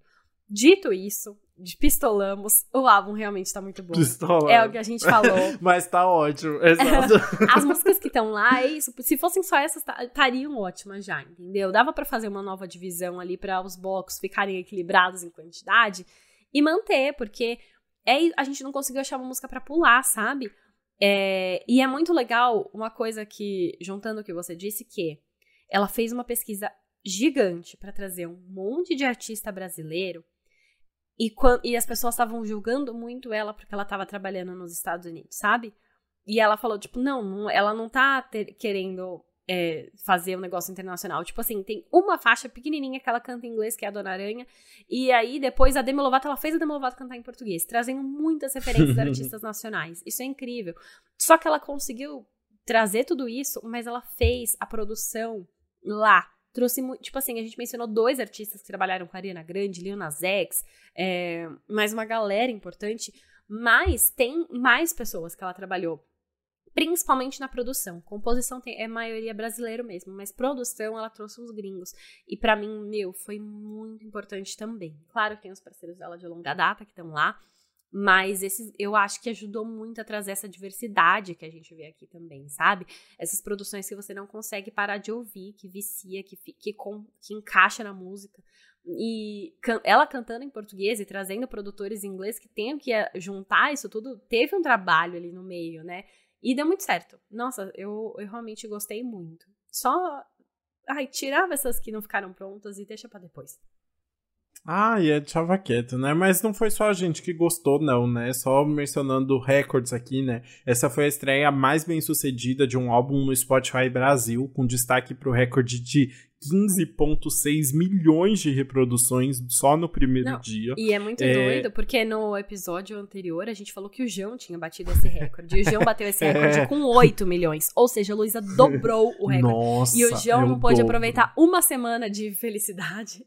Dito isso, de pistolamos, o álbum realmente tá muito bom. Pistola. É o que a gente falou. [LAUGHS] Mas tá ótimo, exato. [LAUGHS] As músicas que estão lá, é isso. Se fossem só essas, estariam ótimas já, entendeu? Dava para fazer uma nova divisão ali para os blocos ficarem equilibrados em quantidade e manter, porque é, a gente não conseguiu achar uma música para pular, sabe? É, e é muito legal uma coisa que, juntando o que você disse, que ela fez uma pesquisa gigante para trazer um monte de artista brasileiro e, e as pessoas estavam julgando muito ela porque ela estava trabalhando nos Estados Unidos, sabe? E ela falou, tipo, não, não ela não tá ter, querendo é, fazer um negócio internacional. Tipo assim, tem uma faixa pequenininha que ela canta em inglês, que é a Dona Aranha, e aí depois a Demi Lovato, ela fez a Demi Lovato cantar em português, trazendo muitas referências de [LAUGHS] artistas nacionais. Isso é incrível. Só que ela conseguiu trazer tudo isso, mas ela fez a produção lá. Trouxe, tipo assim, a gente mencionou dois artistas que trabalharam com a Ariana Grande, Lil Nas X, é, mais uma galera importante, mas tem mais pessoas que ela trabalhou principalmente na produção. Composição tem, é maioria brasileiro mesmo, mas produção ela trouxe os gringos. E para mim, meu, foi muito importante também. Claro que tem os parceiros dela de longa data que estão lá, mas esses, eu acho que ajudou muito a trazer essa diversidade que a gente vê aqui também, sabe? Essas produções que você não consegue parar de ouvir, que vicia, que, que, que encaixa na música. E can, ela cantando em português e trazendo produtores em inglês que tenham que eh, juntar isso tudo, teve um trabalho ali no meio, né? E deu muito certo. Nossa, eu, eu realmente gostei muito. Só. Ai, tirava essas que não ficaram prontas e deixa para depois. Ah, e é deixava quieto, né? Mas não foi só a gente que gostou, não, né? Só mencionando recordes aqui, né? Essa foi a estreia mais bem sucedida de um álbum no Spotify Brasil, com destaque para o recorde de 15,6 milhões de reproduções só no primeiro Não, dia. E é muito é... doido, porque no episódio anterior a gente falou que o João tinha batido esse recorde. E o João bateu esse [LAUGHS] recorde é. com 8 milhões. Ou seja, a Luísa dobrou o recorde. Nossa, e o João não pôde aproveitar uma semana de felicidade.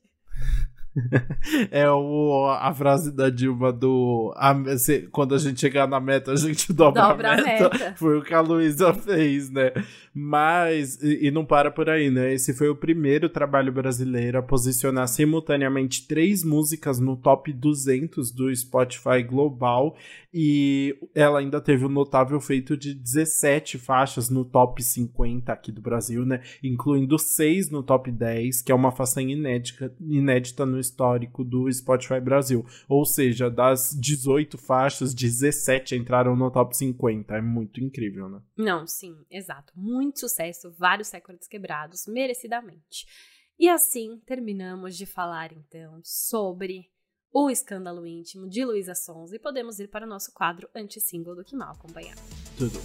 [LAUGHS] é o, a frase da Dilma do a, se, quando a gente chegar na meta, a gente dobra, dobra a, meta. a, meta. [LAUGHS] Foi o que a Luísa fez, né? Mas, e, e, não para por aí, né? Esse foi o primeiro trabalho brasileiro a posicionar simultaneamente três músicas no top 200 do Spotify Global. E ela ainda teve o um notável feito de 17 faixas no top 50 aqui do Brasil, né? Incluindo seis no top 10, que é uma façanha inédita, inédita no histórico do Spotify Brasil. Ou seja, das 18 faixas, 17 entraram no top 50. É muito incrível, né? Não, sim, exato. Muito sucesso, vários recordes quebrados, merecidamente. E assim terminamos de falar então sobre o escândalo íntimo de Luísa Sons e podemos ir para o nosso quadro anti-single do Que Mal Acompanhado. Tudo.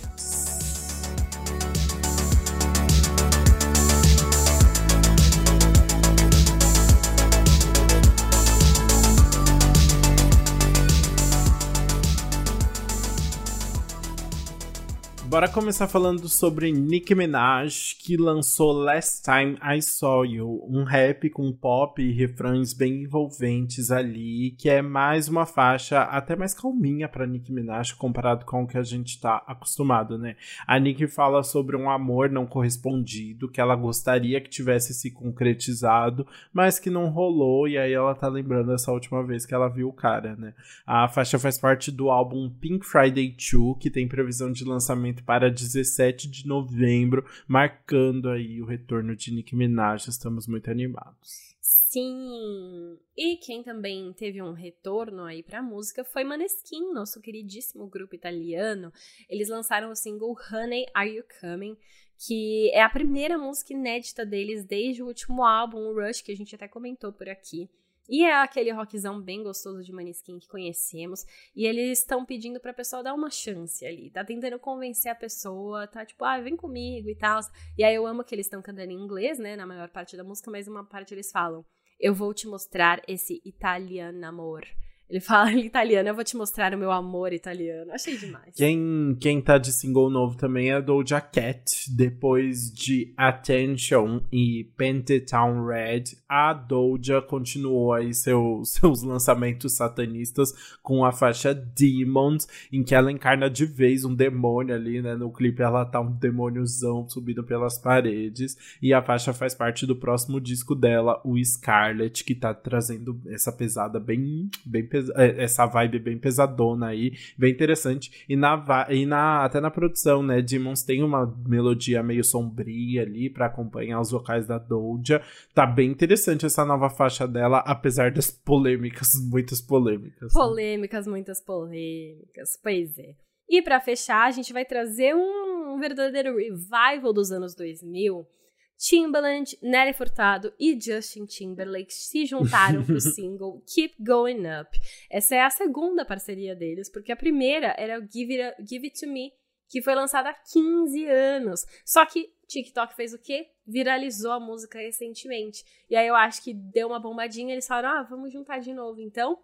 Bora começar falando sobre Nicki Minaj, que lançou Last Time I Saw You, um rap com pop e refrões bem envolventes ali, que é mais uma faixa até mais calminha para Nicki Minaj comparado com o que a gente tá acostumado, né? A Nicki fala sobre um amor não correspondido, que ela gostaria que tivesse se concretizado, mas que não rolou, e aí ela tá lembrando essa última vez que ela viu o cara, né? A faixa faz parte do álbum Pink Friday 2, que tem previsão de lançamento para 17 de novembro, marcando aí o retorno de Nicki Minaj. Estamos muito animados. Sim! E quem também teve um retorno aí pra música foi Maneskin, nosso queridíssimo grupo italiano. Eles lançaram o single Honey, Are You Coming? Que é a primeira música inédita deles desde o último álbum, o Rush, que a gente até comentou por aqui. E é aquele rockzão bem gostoso de Maneskin que conhecemos. E eles estão pedindo pra pessoa dar uma chance ali. Tá tentando convencer a pessoa, tá tipo, ah, vem comigo e tal. E aí eu amo que eles estão cantando em inglês, né, na maior parte da música, mas uma parte eles falam: Eu vou te mostrar esse italiano amor. Ele fala [LAUGHS] em italiano, eu vou te mostrar o meu amor italiano. Achei demais. Quem, quem tá de single novo também é Doja Cat. Depois de Attention e Pentatown Red, a Doja continuou aí seu, [LAUGHS] seus lançamentos satanistas com a faixa Demons, em que ela encarna de vez um demônio ali, né? No clipe ela tá um demôniozão subindo pelas paredes. E a faixa faz parte do próximo disco dela, o Scarlet, que tá trazendo essa pesada bem, bem pesada é, essa vibe bem pesadona aí, bem interessante. E, na, e na, até na produção, né? Demons tem uma melodia meio sombria ali para acompanhar os vocais da Doja. Tá bem interessante essa nova faixa dela, apesar das polêmicas, [LAUGHS] muitas polêmicas. Né? Polêmicas, né? muitas polêmicas. Pois é. E para fechar, a gente vai trazer um, verdadeiro revival dos anos 2000 Timbaland, Nelly Furtado e Justin Timberlake se juntaram pro [LAUGHS] single Keep Going Up. Essa é a segunda parceria deles, porque a primeira era o Give It, Give It To Me, que foi lançada há 15 anos. Só que TikTok fez o quê? Viralizou a música recentemente. E aí eu acho que deu uma bombadinha, eles falaram, ah, vamos juntar de novo então.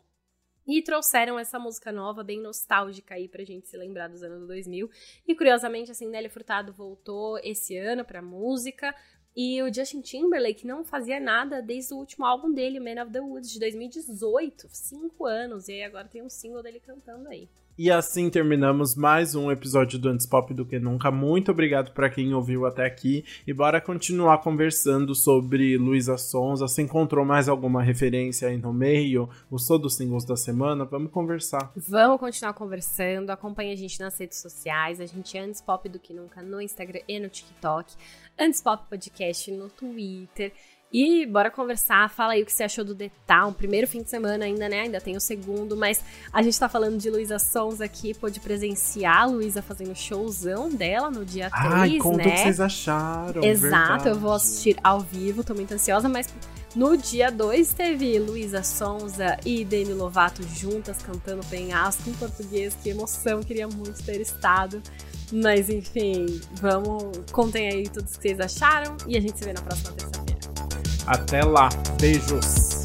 E trouxeram essa música nova, bem nostálgica aí pra gente se lembrar dos anos 2000. E curiosamente, assim, Nelly Furtado voltou esse ano pra música, e o Justin Timberlake não fazia nada desde o último álbum dele, Man of the Woods, de 2018. Cinco anos. E aí agora tem um single dele cantando aí. E assim terminamos mais um episódio do Antes Pop do que Nunca. Muito obrigado para quem ouviu até aqui. E bora continuar conversando sobre Luísa Sonza. Se encontrou mais alguma referência aí no meio? Gostou dos singles da semana? Vamos conversar. Vamos continuar conversando. Acompanhe a gente nas redes sociais. A gente é Antes Pop do que Nunca no Instagram e no TikTok. Antes Pop Podcast no Twitter. E bora conversar, fala aí o que você achou do The Town. Primeiro fim de semana ainda, né? Ainda tem o segundo, mas a gente tá falando de Luísa Sons aqui, pôde presenciar a Luísa fazendo showzão dela no dia Ai, 3, conta né? o que vocês acharam. Exato, verdade. eu vou assistir ao vivo, tô muito ansiosa, mas No dia 2 teve Luísa Sonza e Demi Lovato juntas cantando Penhasco em português. Que emoção, queria muito ter estado. Mas enfim, vamos, contem aí tudo que vocês acharam e a gente se vê na próxima terça-feira. Até lá. Beijos.